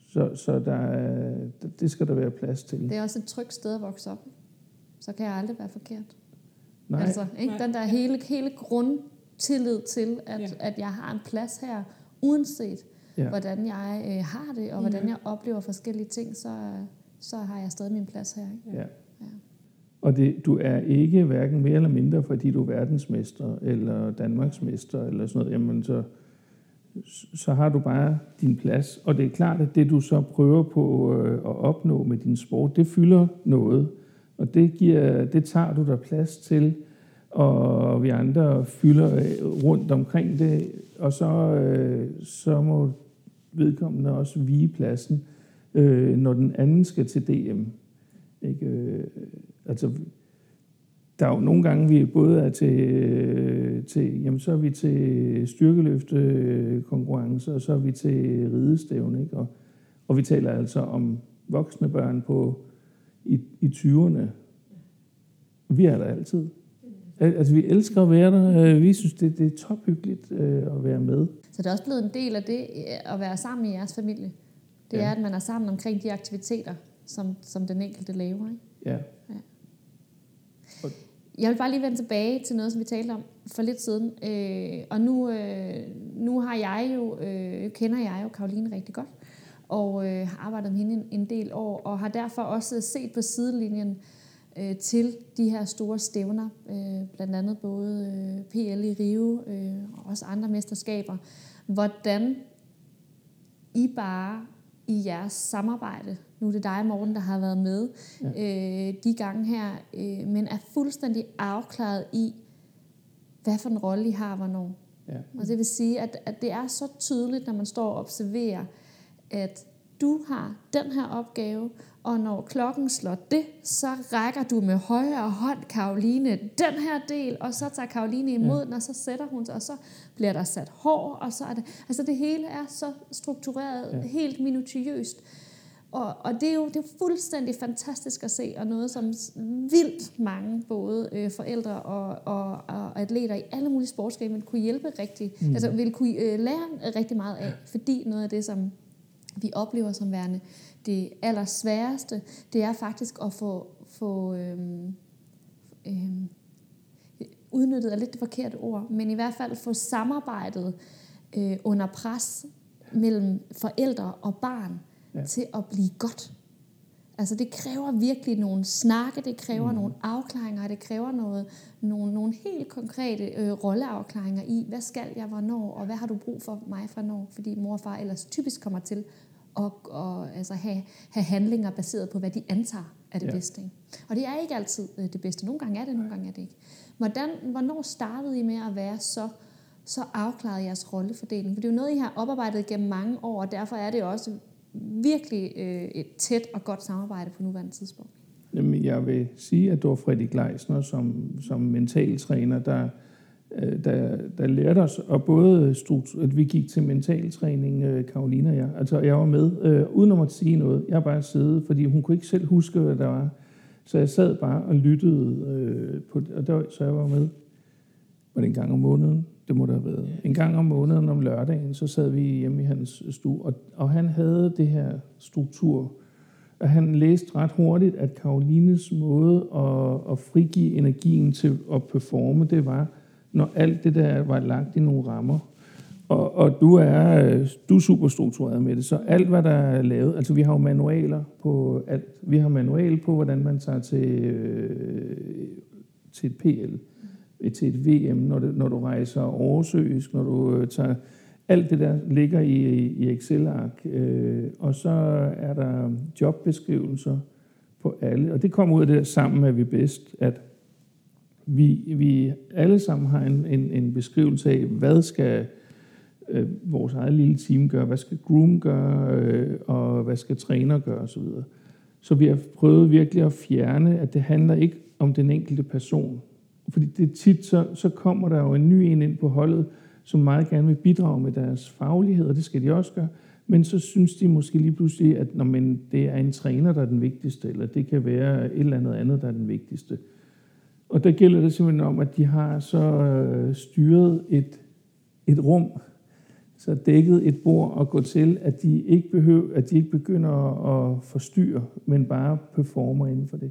Så, så der, det skal der være plads til. Det er også et trygt sted at vokse op. Så kan jeg aldrig være forkert. Nej. Altså, ikke? Den der hele, hele grundtillid til, at, ja. at jeg har en plads her, uanset ja. hvordan jeg øh, har det, og hvordan jeg oplever forskellige ting, så, så har jeg stadig min plads her. Ikke? Ja. ja. Og det, du er ikke hverken mere eller mindre, fordi du er verdensmester, eller Danmarksmester, eller sådan noget. Jamen, så, så har du bare din plads. Og det er klart, at det du så prøver på øh, at opnå med din sport, det fylder noget. Og det, giver, det tager du der plads til, og vi andre fylder øh, rundt omkring det, og så, øh, så må vedkommende også vige pladsen, øh, når den anden skal til DM. Ikke? Øh, altså, der er jo nogle gange, vi både er til, øh, til jamen så er vi til styrkeløftekonkurrencer, og så er vi til ridestævne, ikke? Og, og vi taler altså om voksne børn på i, i 20'erne. Vi er der altid. Altså, vi elsker at være der. Vi synes, det, det er tophyggeligt øh, at være med. Så det er også blevet en del af det at være sammen i jeres familie. Det ja. er, at man er sammen omkring de aktiviteter, som, som den enkelte laver. Ikke? Ja. ja. Jeg vil bare lige vende tilbage til noget, som vi talte om for lidt siden. Øh, og nu, øh, nu har jeg jo, øh, kender jeg jo Karoline rigtig godt, og øh, har arbejdet med hende en, en del år, og har derfor også set på sidelinjen øh, til de her store stævner, øh, blandt andet både øh, PL i Rio øh, og også andre mesterskaber, hvordan I bare i jeres samarbejde nu er det dig, Morten, der har været med ja. øh, de gange her, øh, men er fuldstændig afklaret i, hvad for en rolle I har hvornår. Ja. Og det vil sige, at, at det er så tydeligt, når man står og observerer, at du har den her opgave, og når klokken slår det, så rækker du med højre hånd Karoline den her del, og så tager Karoline imod den, og så sætter hun sig, og så bliver der sat hår, og så er det, altså det hele er så struktureret, ja. helt minutiøst. Og, og det, er jo, det er fuldstændig fantastisk at se, og noget som vildt mange, både øh, forældre og, og, og atleter i alle mulige sportsgrene, kunne hjælpe rigtig, mm. altså vil kunne øh, lære rigtig meget af, fordi noget af det, som vi oplever som værende det allersværeste, det er faktisk at få, få øhm, øhm, udnyttet er lidt det forkerte ord, men i hvert fald få samarbejdet øh, under pres mellem forældre og barn ja. til at blive godt. Altså det kræver virkelig nogle snakke, det kræver mm. nogle afklaringer, det kræver noget, nogle, nogle helt konkrete øh, rolleafklaringer i, hvad skal jeg, hvornår, og hvad har du brug for mig fra når, fordi mor og far ellers typisk kommer til at og, altså have, have handlinger baseret på, hvad de antager er det ja. bedste. Ikke? Og det er ikke altid øh, det bedste. Nogle gange er det, nogle gange er det ikke. Hvordan, hvornår startede I med at være så, så afklaret jeres rollefordeling? For det er jo noget, I har oparbejdet gennem mange år, og derfor er det også virkelig øh, et tæt og godt samarbejde på nuværende tidspunkt. Jamen, jeg vil sige, at det var Freddy Gleisner som, som mentaltræner, der, Øh, der, der lærte os, og både at vi gik til mentaltræning, øh, Karolina og jeg. Altså, jeg var med, øh, uden at sige noget. Jeg bare siddet, fordi hun kunne ikke selv huske, hvad der var. Så jeg sad bare og lyttede øh, på og der, så jeg var med. Var det en gang om måneden? Det må der have været. En gang om måneden om lørdagen, så sad vi hjemme i hans stue, og, og han havde det her struktur. Og han læste ret hurtigt, at Karolines måde at, at frigive energien til at performe, det var, når alt det der var lagt i nogle rammer. Og, og du er øh, du er super struktureret med det, så alt hvad der er lavet, altså vi har jo manualer på alt. Vi har manual på, hvordan man tager til, øh, til et PL til et VM, når, det, når du rejser oversøisk, når du øh, tager... Alt det der ligger i, i Excel-ark, øh, og så er der jobbeskrivelser på alle. Og det kommer ud af det der sammen med vi bedst, at vi, vi alle sammen har en, en, en beskrivelse af, hvad skal øh, vores eget lille team gøre, hvad skal groom gøre, øh, og hvad skal træner gøre osv. Så vi har prøvet virkelig at fjerne, at det handler ikke om den enkelte person. Fordi det tit, så, så kommer der jo en ny en ind på holdet, som meget gerne vil bidrage med deres faglighed, og det skal de også gøre. Men så synes de måske lige pludselig, at når man, det er en træner, der er den vigtigste, eller det kan være et eller andet andet, der er den vigtigste. Og der gælder det simpelthen om, at de har så øh, styret et, et rum, så dækket et bord og gå til, at de ikke behøver, at de ikke begynder at forstyrre, men bare performer inden for det.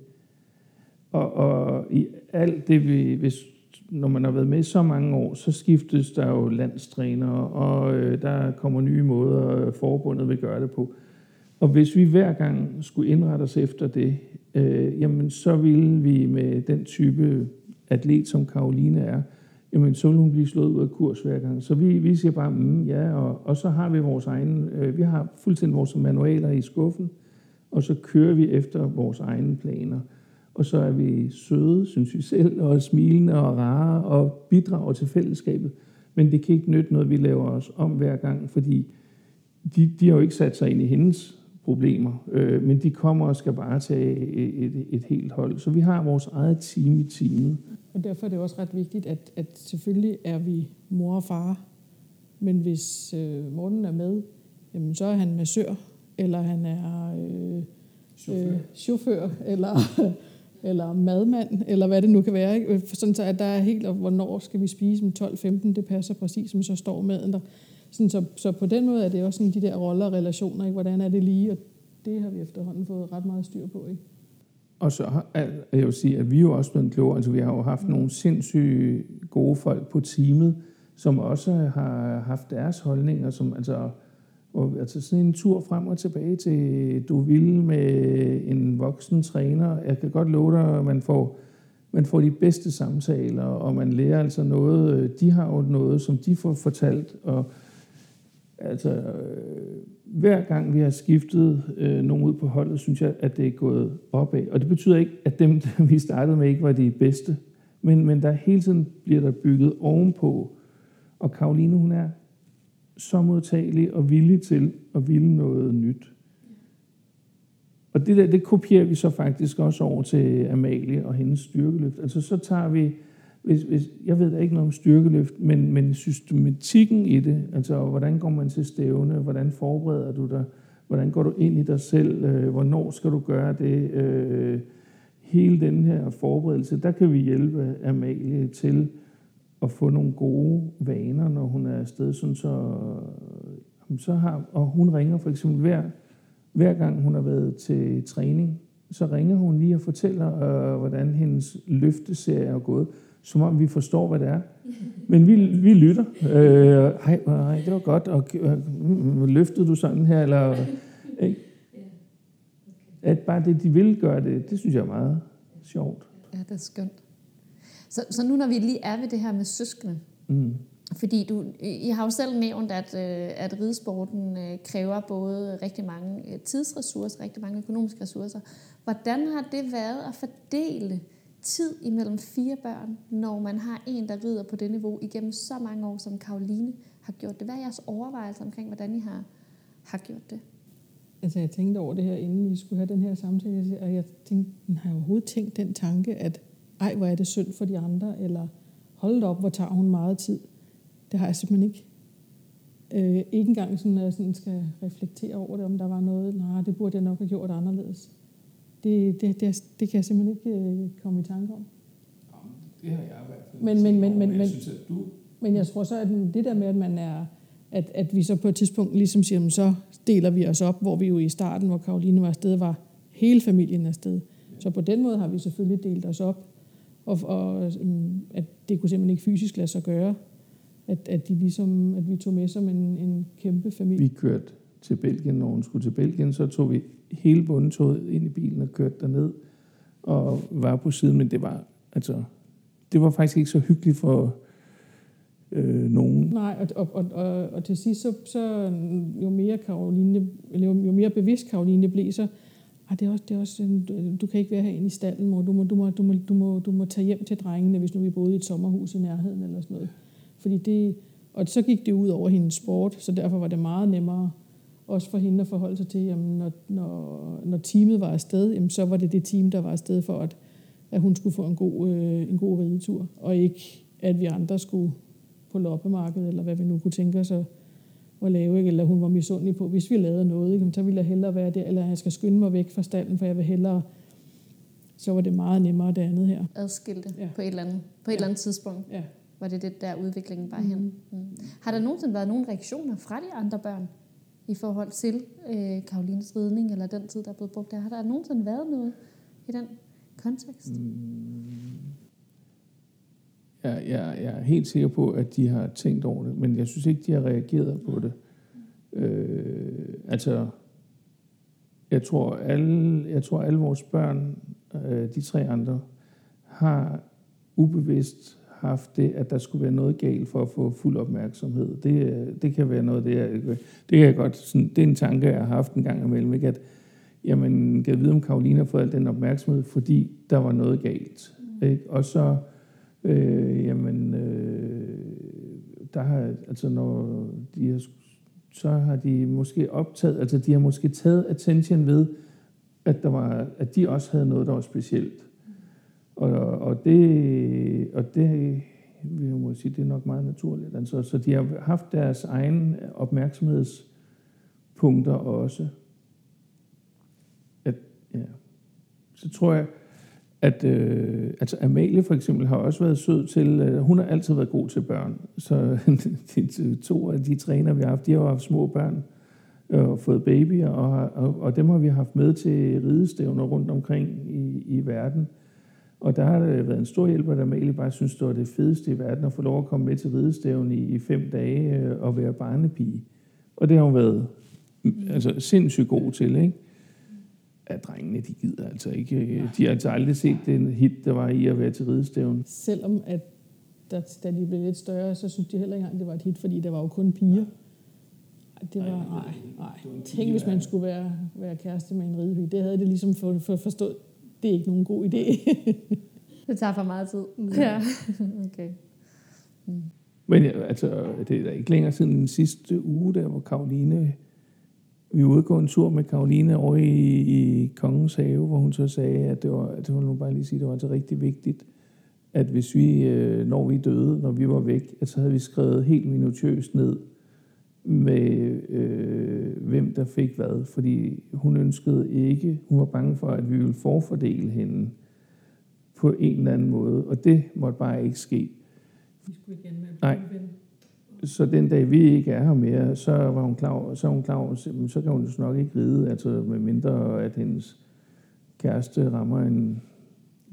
Og, og i alt det, vi, hvis, når man har været med så mange år, så skiftes der jo landstrænere, og øh, der kommer nye måder, øh, forbundet vil gøre det på. Og hvis vi hver gang skulle indrette os efter det, øh, jamen så ville vi med den type atlet, som Karoline er, jamen så ville hun blive slået ud af kurs hver gang. Så vi, vi siger bare, mm, ja, og, og så har vi vores egen, øh, vi har fuldstændig vores manualer i skuffen, og så kører vi efter vores egne planer og så er vi søde, synes vi selv, og smilende og rare og bidrager til fællesskabet. Men det kan ikke nytte noget, vi laver os om hver gang, fordi de, de har jo ikke sat sig ind i hendes problemer, øh, men de kommer og skal bare tage et, et, et helt hold. Så vi har vores eget team i teamet. Og derfor er det også ret vigtigt, at, at selvfølgelig er vi mor og far, men hvis øh, Morten er med, jamen så er han massør, eller han er øh, chauffør. Øh, chauffør, eller eller madmand, eller hvad det nu kan være. Ikke? Sådan så, at der er helt, og hvornår skal vi spise om 12-15, det passer præcis, som så står maden der. Sådan, så, så på den måde er det også sådan de der roller og relationer, ikke? hvordan er det lige, og det har vi efterhånden fået ret meget styr på. Ikke? Og så har jeg vil sige, at vi er jo også blevet klogere. Altså, vi har jo haft nogle sindssygt gode folk på teamet, som også har haft deres holdninger, som altså og altså sådan en tur frem og tilbage til du vil med en voksen træner. Jeg kan godt love dig, at man får, man får de bedste samtaler, og man lærer altså noget. De har jo noget, som de får fortalt, og altså øh, hver gang vi har skiftet øh, nogen ud på holdet, synes jeg, at det er gået opad. Og det betyder ikke, at dem, vi startede med, ikke var de bedste. Men, men der hele tiden bliver der bygget ovenpå. Og Karoline, hun er så modtagelig og villig til at ville noget nyt. Og det der, det kopierer vi så faktisk også over til Amalie og hendes styrkeløft. Altså så tager vi, hvis, hvis, jeg ved da ikke noget om styrkeløft, men, men systematikken i det, altså hvordan går man til stævne, hvordan forbereder du dig, hvordan går du ind i dig selv, øh, hvornår skal du gøre det, øh, hele den her forberedelse, der kan vi hjælpe Amalie til at få nogle gode vaner, når hun er afsted, sådan så, så har, og hun ringer for eksempel hver, hver gang hun har været til træning, så ringer hun lige og fortæller, øh, hvordan hendes løfteserie er gået, som om vi forstår, hvad det er. Men vi, vi lytter. Øh, hej, hej, det var godt, og øh, løftede du sådan her, eller... Ikke? at bare det, de vil gøre det, det synes jeg er meget sjovt. Ja, det er skønt. Så, så nu når vi lige er ved det her med søskende, Mm. fordi du, I har jo selv nævnt, at, øh, at ridesporten øh, kræver både rigtig mange øh, tidsressourcer, rigtig mange økonomiske ressourcer. Hvordan har det været at fordele tid imellem fire børn, når man har en, der rider på det niveau igennem så mange år, som Karoline har gjort det? Hvad er jeres overvejelser omkring, hvordan I har, har gjort det? Altså, jeg tænkte over det her, inden vi skulle have den her samtale, og jeg tænkte, har jeg overhovedet tænkt den tanke, at ej, hvor er det synd for de andre, eller hold op, hvor tager hun meget tid. Det har jeg simpelthen ikke. Øh, ikke engang sådan, at jeg sådan skal reflektere over det, om der var noget, nej, det burde jeg nok have gjort anderledes. Det, det, det, det kan jeg simpelthen ikke øh, komme i tanke om. Det har jeg i hvert fald. Men- men- men- men- jeg men- synes, at du... Men jeg tror så, at det der med, at man er at, at vi så på et tidspunkt ligesom siger, "Men så deler vi os op, hvor vi jo i starten, hvor Karoline var afsted, var hele familien afsted. Så på den måde har vi selvfølgelig delt os op, og, og øhm, at det kunne simpelthen ikke fysisk lade sig gøre, at, at, de ligesom, at vi tog med som en, en kæmpe familie. Vi kørte til Belgien, når hun skulle til Belgien, så tog vi hele bundetoget ind i bilen og kørte derned og var på siden, men det var, altså, det var faktisk ikke så hyggeligt for øh, nogen. Nej, og, og, og, og, og til sidst, så, så jo mere Karoline, eller jo, jo mere bevidst Karoline blev, så ah, det er også, det er også, en- du kan ikke være herinde i stallen, mor. Du må, du, må, du, må, du, må, du må tage hjem til drengene, hvis nu vi boede i et sommerhus i nærheden eller sådan noget. Fordi det, og så gik det ud over hendes sport, så derfor var det meget nemmere også for hende at forholde sig til, jamen, når, når, når teamet var afsted, jamen, så var det det team, der var afsted for, at, at hun skulle få en god, øh, en god ridetur, og ikke at vi andre skulle på loppemarkedet, eller hvad vi nu kunne tænke os at, at lave, ikke? eller hun var misundelig på, hvis vi lavede noget, ikke? Så ville jeg hellere være der, eller jeg skal skynde mig væk fra stallen, for jeg vil hellere, så var det meget nemmere det andet her. Adskilte Ja. på et eller andet, på et Ja. eller andet tidspunkt. Ja. Var det det, der udviklingen bare hen? Mm. Har der nogensinde været nogle reaktioner fra de andre børn i forhold til øh, Karolines ridning, eller den tid, der er blevet brugt der? Har der nogensinde været noget i den kontekst? Jeg, jeg, jeg er helt sikker på, at de har tænkt over det, men jeg synes ikke, de har reageret på det. Øh, altså, jeg tror, alle, jeg tror, alle vores børn, øh, de tre andre, har ubevidst haft det, at der skulle være noget galt for at få fuld opmærksomhed. Det, øh, det kan være noget, det er, øh, det kan jeg godt, sådan, det er en tanke, jeg har haft en gang imellem, ikke? at jamen, kan jeg vide, om Karolina har fået al den opmærksomhed, fordi der var noget galt. Ikke? Og så, øh, jamen, øh, der har, altså når de har, så har de måske optaget, altså de har måske taget attention ved, at, der var, at de også havde noget, der var specielt. Og, og, det, og det vil jeg må sige, det er nok meget naturligt. Altså, så de har haft deres egen opmærksomhedspunkter også. At, ja. Så tror jeg, at øh, altså Amalie for eksempel har også været sød til, øh, hun har altid været god til børn. Så de to af de træner, vi har haft, de har jo haft små børn øh, og fået babyer, og, og, og dem har vi haft med til ridestævner rundt omkring i, i verden. Og der har været en stor hjælp, at Amalie bare synes, det var det fedeste i verden at få lov at komme med til ridestævn i, i fem dage øh, og være barnepige. Og det har hun været mm, altså, sindssygt god til, ikke? Ja, drengene, de gider altså ikke. øh, De har altså aldrig set den hit, der var i at være til ridestævn. Selvom at da, da de blev lidt større, så synes de heller ikke engang, det var et hit, fordi der var jo kun piger. Det var, nej, nej. Tænk, hvis man skulle være, være kæreste med en ridepige. Det havde det ligesom for, for forstået. Det er ikke nogen god idé. Det tager for meget tid. Ja, okay. Men ja, altså, det er da ikke længere siden den sidste uge, der hvor Karoline, vi var ude en tur med Karoline over i, i Kongens Have, hvor hun så sagde, at det var, det var nu bare lige sige, det var altså rigtig vigtigt, at hvis vi, øh, når vi døde, når vi var væk, at så havde vi skrevet helt minutiøst ned med, øh, hvem der fik hvad, fordi hun ønskede ikke, hun var bange for, at vi ville forfordele hende på en eller anden måde, og det måtte bare ikke ske. Vi skulle igen med Nej. Så den dag vi ikke er her mere, så var hun klar så hun klar så kan hun jo nok ikke ride, altså med mindre at hendes kæreste rammer en,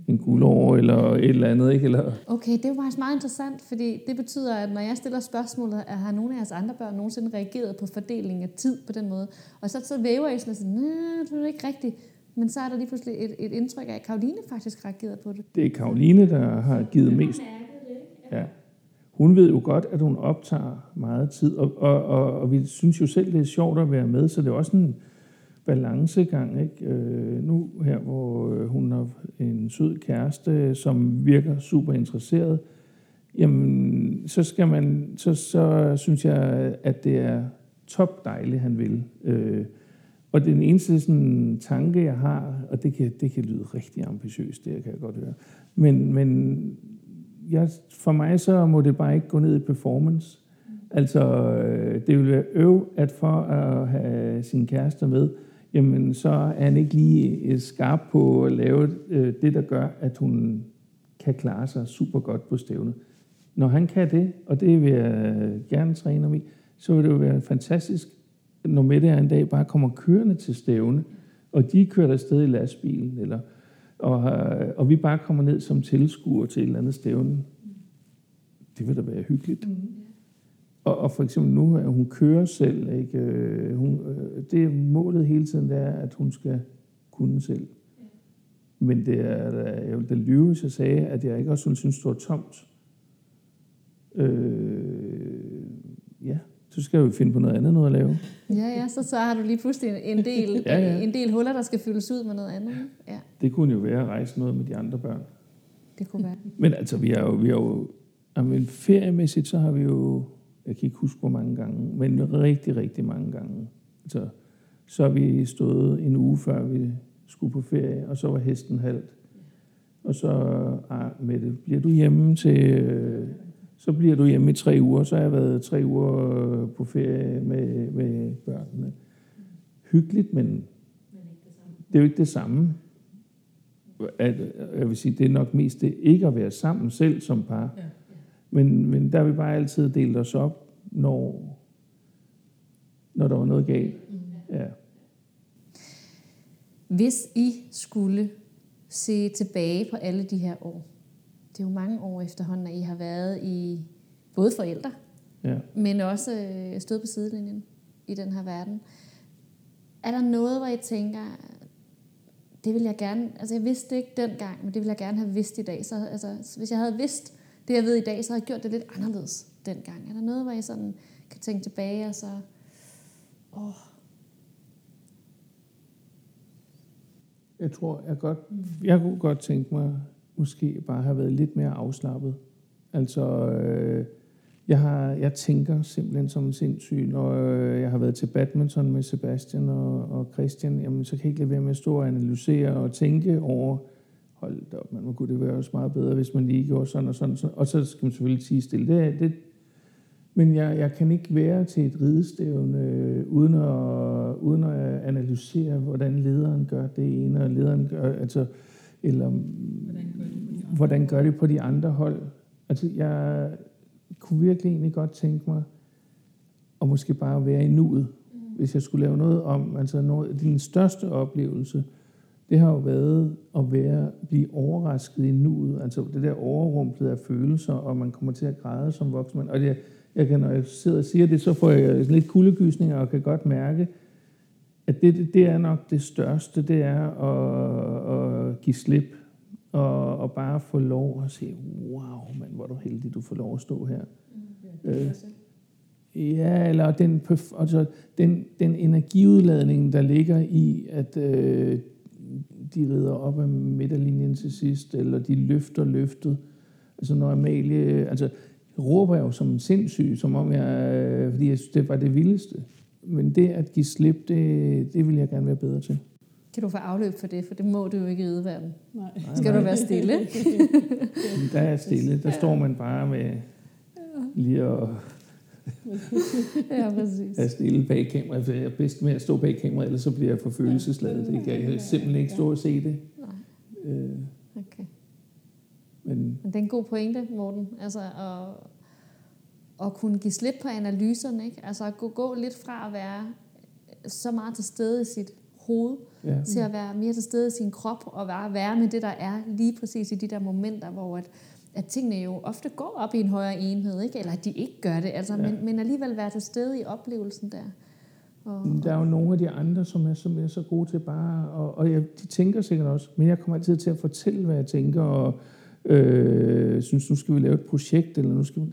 en guldår eller et eller andet, ikke? Eller, Okay, det er jo faktisk meget interessant, fordi det betyder, at når jeg stiller spørgsmålet, at har nogle af jeres andre børn nogensinde reageret på fordelingen af tid på den måde? Og så, så væver I sådan og siger, nej, det er ikke rigtigt. Men så er der lige pludselig et, et indtryk af, at Karoline faktisk reagerede på det. Det er Karoline, der har givet mest. Ja. Hun ved jo godt, at hun optager meget tid, og, og, og, og vi synes jo selv, det er sjovt at være med, så det er også en balancegang. Ikke? Øh, nu her, hvor øh, hun har en sød kæreste, som virker super interesseret, jamen, så, skal man, så, så synes jeg, at det er top dejligt, han vil. Øh, og den eneste sådan, tanke, jeg har, og det kan, det kan lyde rigtig ambitiøst, det kan jeg godt høre, men, men jeg, for mig så må det bare ikke gå ned i performance. Altså, øh, det vil være øv, at for at have sin kæreste med, jamen så er han ikke lige øh, skarp på at lave øh, det, der gør, at hun kan klare sig super godt på stævnet. Når han kan det, og det vil jeg øh, gerne træne ham i, så vil det jo være fantastisk, når Mette en dag bare kommer kørende til stævne, og de kører afsted i lastbilen, eller, og, og vi bare kommer ned som tilskuer til et eller andet stævne. Det vil da være hyggeligt. Mm. Og, og for eksempel nu, at hun kører selv, ikke? Øh, hun, øh, det er målet hele tiden, det er, at hun skal kunne selv. Men det er, jeg ville da lyve, hvis jeg sagde, at jeg ikke også synes, det var tomt. Øh, ja, så skal vi finde på noget andet noget at lave. Ja, ja, så, så har du lige pludselig en del, ja, ja. en del huller, der skal fyldes ud med noget andet. Ja. Det kunne jo være at rejse noget med de andre børn. Det kunne være. Men altså, vi har jo, vi har jo jamen, feriemæssigt, så har vi jo jeg kan ikke huske, hvor mange gange, men rigtig, rigtig mange gange. Altså, så vi stået en uge før vi skulle på ferie, og så var hesten halvt. Og så, ah, Mette, bliver du hjemme til, så bliver du hjemme i tre uger. Så har jeg været tre uger på ferie med, med børnene. Hyggeligt, men det er jo ikke det samme. At, jeg vil sige, det er nok mest det ikke at være sammen selv som par. Ja men, men der har vi bare altid delt os op, når, når der var noget galt. Ja. Hvis I skulle se tilbage på alle de her år, det er jo mange år efterhånden, at I har været i både forældre, ja. men også øh, stået på sidelinjen i den her verden. Er der noget, hvor I tænker, det vil jeg gerne, altså jeg vidste ikke dengang, men det vil jeg gerne have vidst i dag. Så altså, hvis jeg havde vidst det, jeg ved i dag, så har jeg gjort det lidt anderledes dengang. Er der noget, hvor jeg sådan kan tænke tilbage og så... Åh. Jeg tror, jeg godt, jeg kunne godt tænke mig, måske bare have været lidt mere afslappet. Altså, øh, jeg, har, jeg tænker simpelthen som en sindssyg. Når øh, jeg har været til badminton med Sebastian og, og Christian, jamen, så kan jeg ikke lade være med at stå og analysere og tænke over, hold da op, man, kunne det være også meget bedre, hvis man lige gjorde sådan og sådan. Og, sådan. og så skal man selvfølgelig sige stille. Det, det, men jeg, jeg kan ikke være til et ridestævne øh, uden, at, uden at analysere, hvordan lederen gør det ene, og lederen gør, altså, eller hvordan gør det på de andre hold. Altså, jeg kunne virkelig egentlig godt tænke mig at måske bare være i nuet, mm. hvis jeg skulle lave noget om. Altså, noget, din største oplevelse, det har jo været at være, blive overrasket i nuet. Altså det der overrumplet af følelser, og man kommer til at græde som voksen. Og det, jeg kan, når jeg sidder og siger det, så får jeg lidt kuldegysninger og kan godt mærke, at det, det, det er nok det største, det er at, at give slip og, og bare få lov at se, wow, man, hvor er du heldig, du får lov at stå her. Mm, ja, øh, ja, eller den, altså, den, den energiudladning, der ligger i, at øh, de rider op af midterlinjen til sidst, eller de løfter løftet. Altså når Amalie, altså råber jeg jo som en sindssyg, som om jeg, øh, fordi jeg synes, det var det vildeste. Men det at give slip, det, det vil jeg gerne være bedre til. Kan du få afløb for det? For det må du jo ikke i rideverden. Nej. Skal nej. du være stille? der er stille. Der står man bare med lige at ja, præcis. Er stille bag kameraet, for jeg er bedst med at stå bag kameraet, ellers så bliver jeg for følelsesladet. Det kan jeg simpelthen ikke stå og se det. Nej. Øh, okay. Men, Men det er en god pointe, Morten. Altså at, at kunne give slip på analyserne. Ikke? Altså at gå, gå lidt fra at være så meget til stede i sit hoved, ja. til at være mere til stede i sin krop, og være, være med det, der er lige præcis i de der momenter, hvor at, at tingene jo ofte går op i en højere enhed, ikke? eller at de ikke gør det, altså, ja. men, men alligevel være til stede i oplevelsen der. Og, Der er jo nogle af de andre, som er, som er så gode til bare, og, og jeg, de tænker sikkert også, men jeg kommer altid til at fortælle, hvad jeg tænker, og øh, synes, nu skal vi lave et projekt, eller nu skal vi,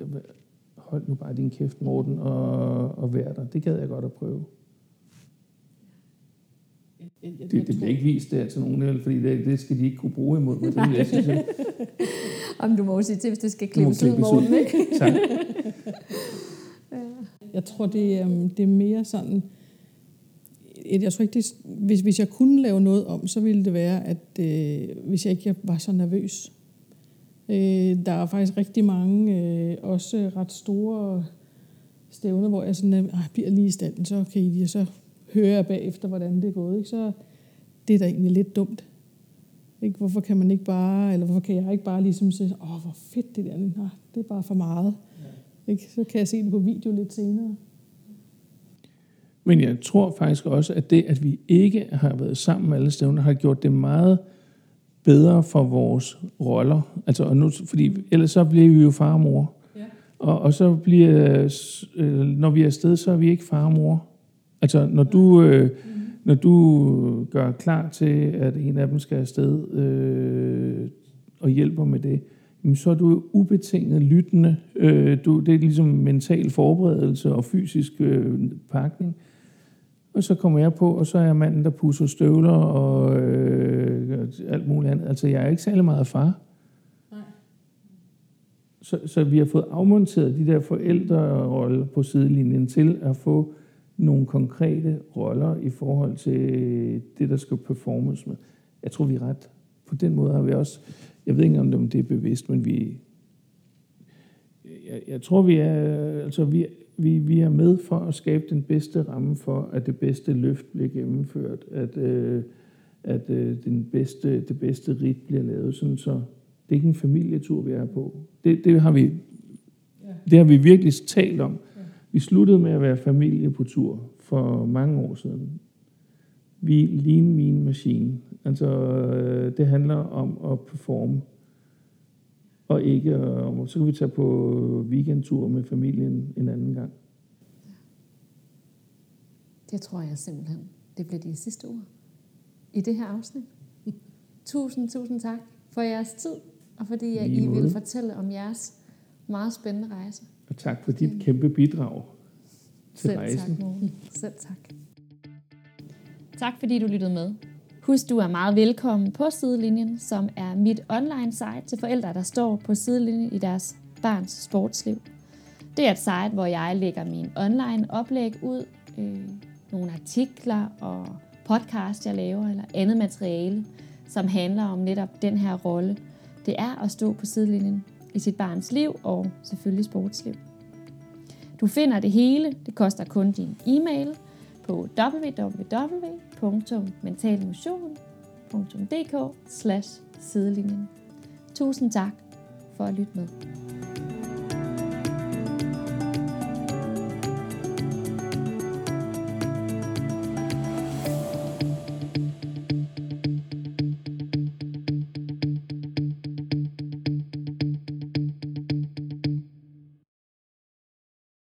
hold nu bare din kæft, Morten, og, og vær der. Det gad jeg godt at prøve. Det, det bliver ikke vist der til nogen, vel, fordi det, det skal de ikke kunne bruge imod mig. Det vil jeg sige. Om du må jo sige til, hvis det skal klippes ud. Morten, ikke? Tak. Jeg tror, det, er, øhm, det er mere sådan... Jeg tror ikke, det, er- hvis, hvis jeg kunne lave noget om, så ville det være, at øh, hvis jeg ikke var så nervøs. Øh, der er faktisk rigtig mange, øh, også ret store stævner, hvor jeg sådan, øh, "Ej, jeg bliver lige i standen, så kan I og så hører jeg bagefter, hvordan det er gået. Ikke? Så det er da egentlig lidt dumt. Ikke? Hvorfor kan man ikke bare, eller hvorfor kan jeg ikke bare ligesom sige, åh, hvor fedt det der, Nej, det er bare for meget. Ikke? Så kan jeg se det på video lidt senere. Men jeg tror faktisk også, at det, at vi ikke har været sammen alle stævner, har gjort det meget bedre for vores roller. Altså, og nu, fordi ellers så bliver vi jo far og mor. Ja. Og, og så bliver, øh, når vi er afsted, så er vi ikke far og mor. Altså, når du, øh, når du gør klar til, at en af dem skal afsted øh, og hjælper med det, jamen, så er du ubetinget lyttende. Øh, du, det er ligesom mental forberedelse og fysisk øh, pakning. Og så kommer jeg på, og så er jeg manden, der pusser støvler og øh, alt muligt andet. Altså, jeg er ikke særlig meget far. Nej. Så, så vi har fået afmonteret de der forældreroller på sidelinjen til at få nogle konkrete roller i forhold til det, der skal performes med. Jeg tror, vi er ret. På den måde har vi også, jeg ved ikke om det om det er bevidst, men vi, jeg, jeg tror, vi er, altså vi, vi, vi er med for at skabe den bedste ramme for, at det bedste løft bliver gennemført, at, øh, at øh, den bedste, det bedste rit bliver lavet, sådan så det er ikke en familietur, vi er på. Det, det, har, vi, det har vi virkelig talt om. Vi sluttede med at være familie på tur for mange år siden. Vi lean mean machine. Altså, øh, det handler om at performe, og ikke om, så kan vi tage på weekendtur med familien en anden gang. Det tror jeg simpelthen, det bliver de sidste ord i det her afsnit. Tusind, tusind tak for jeres tid, og fordi I vil fortælle om jeres meget spændende rejse. Og tak for dit kæmpe bidrag til Selv rejsen. tak, Morten. Selv tak. Tak fordi du lyttede med. Husk, du er meget velkommen på Sidelinjen, som er mit online site til forældre, der står på sidelinjen i deres barns sportsliv. Det er et site, hvor jeg lægger min online oplæg ud, øh, nogle artikler og podcast, jeg laver, eller andet materiale, som handler om netop den her rolle. Det er at stå på sidelinjen i sit barns liv og selvfølgelig sportsliv. Du finder det hele, det koster kun din e-mail, på www.mentalmotion.dk sidelinjen. Tusind tak for at lytte med.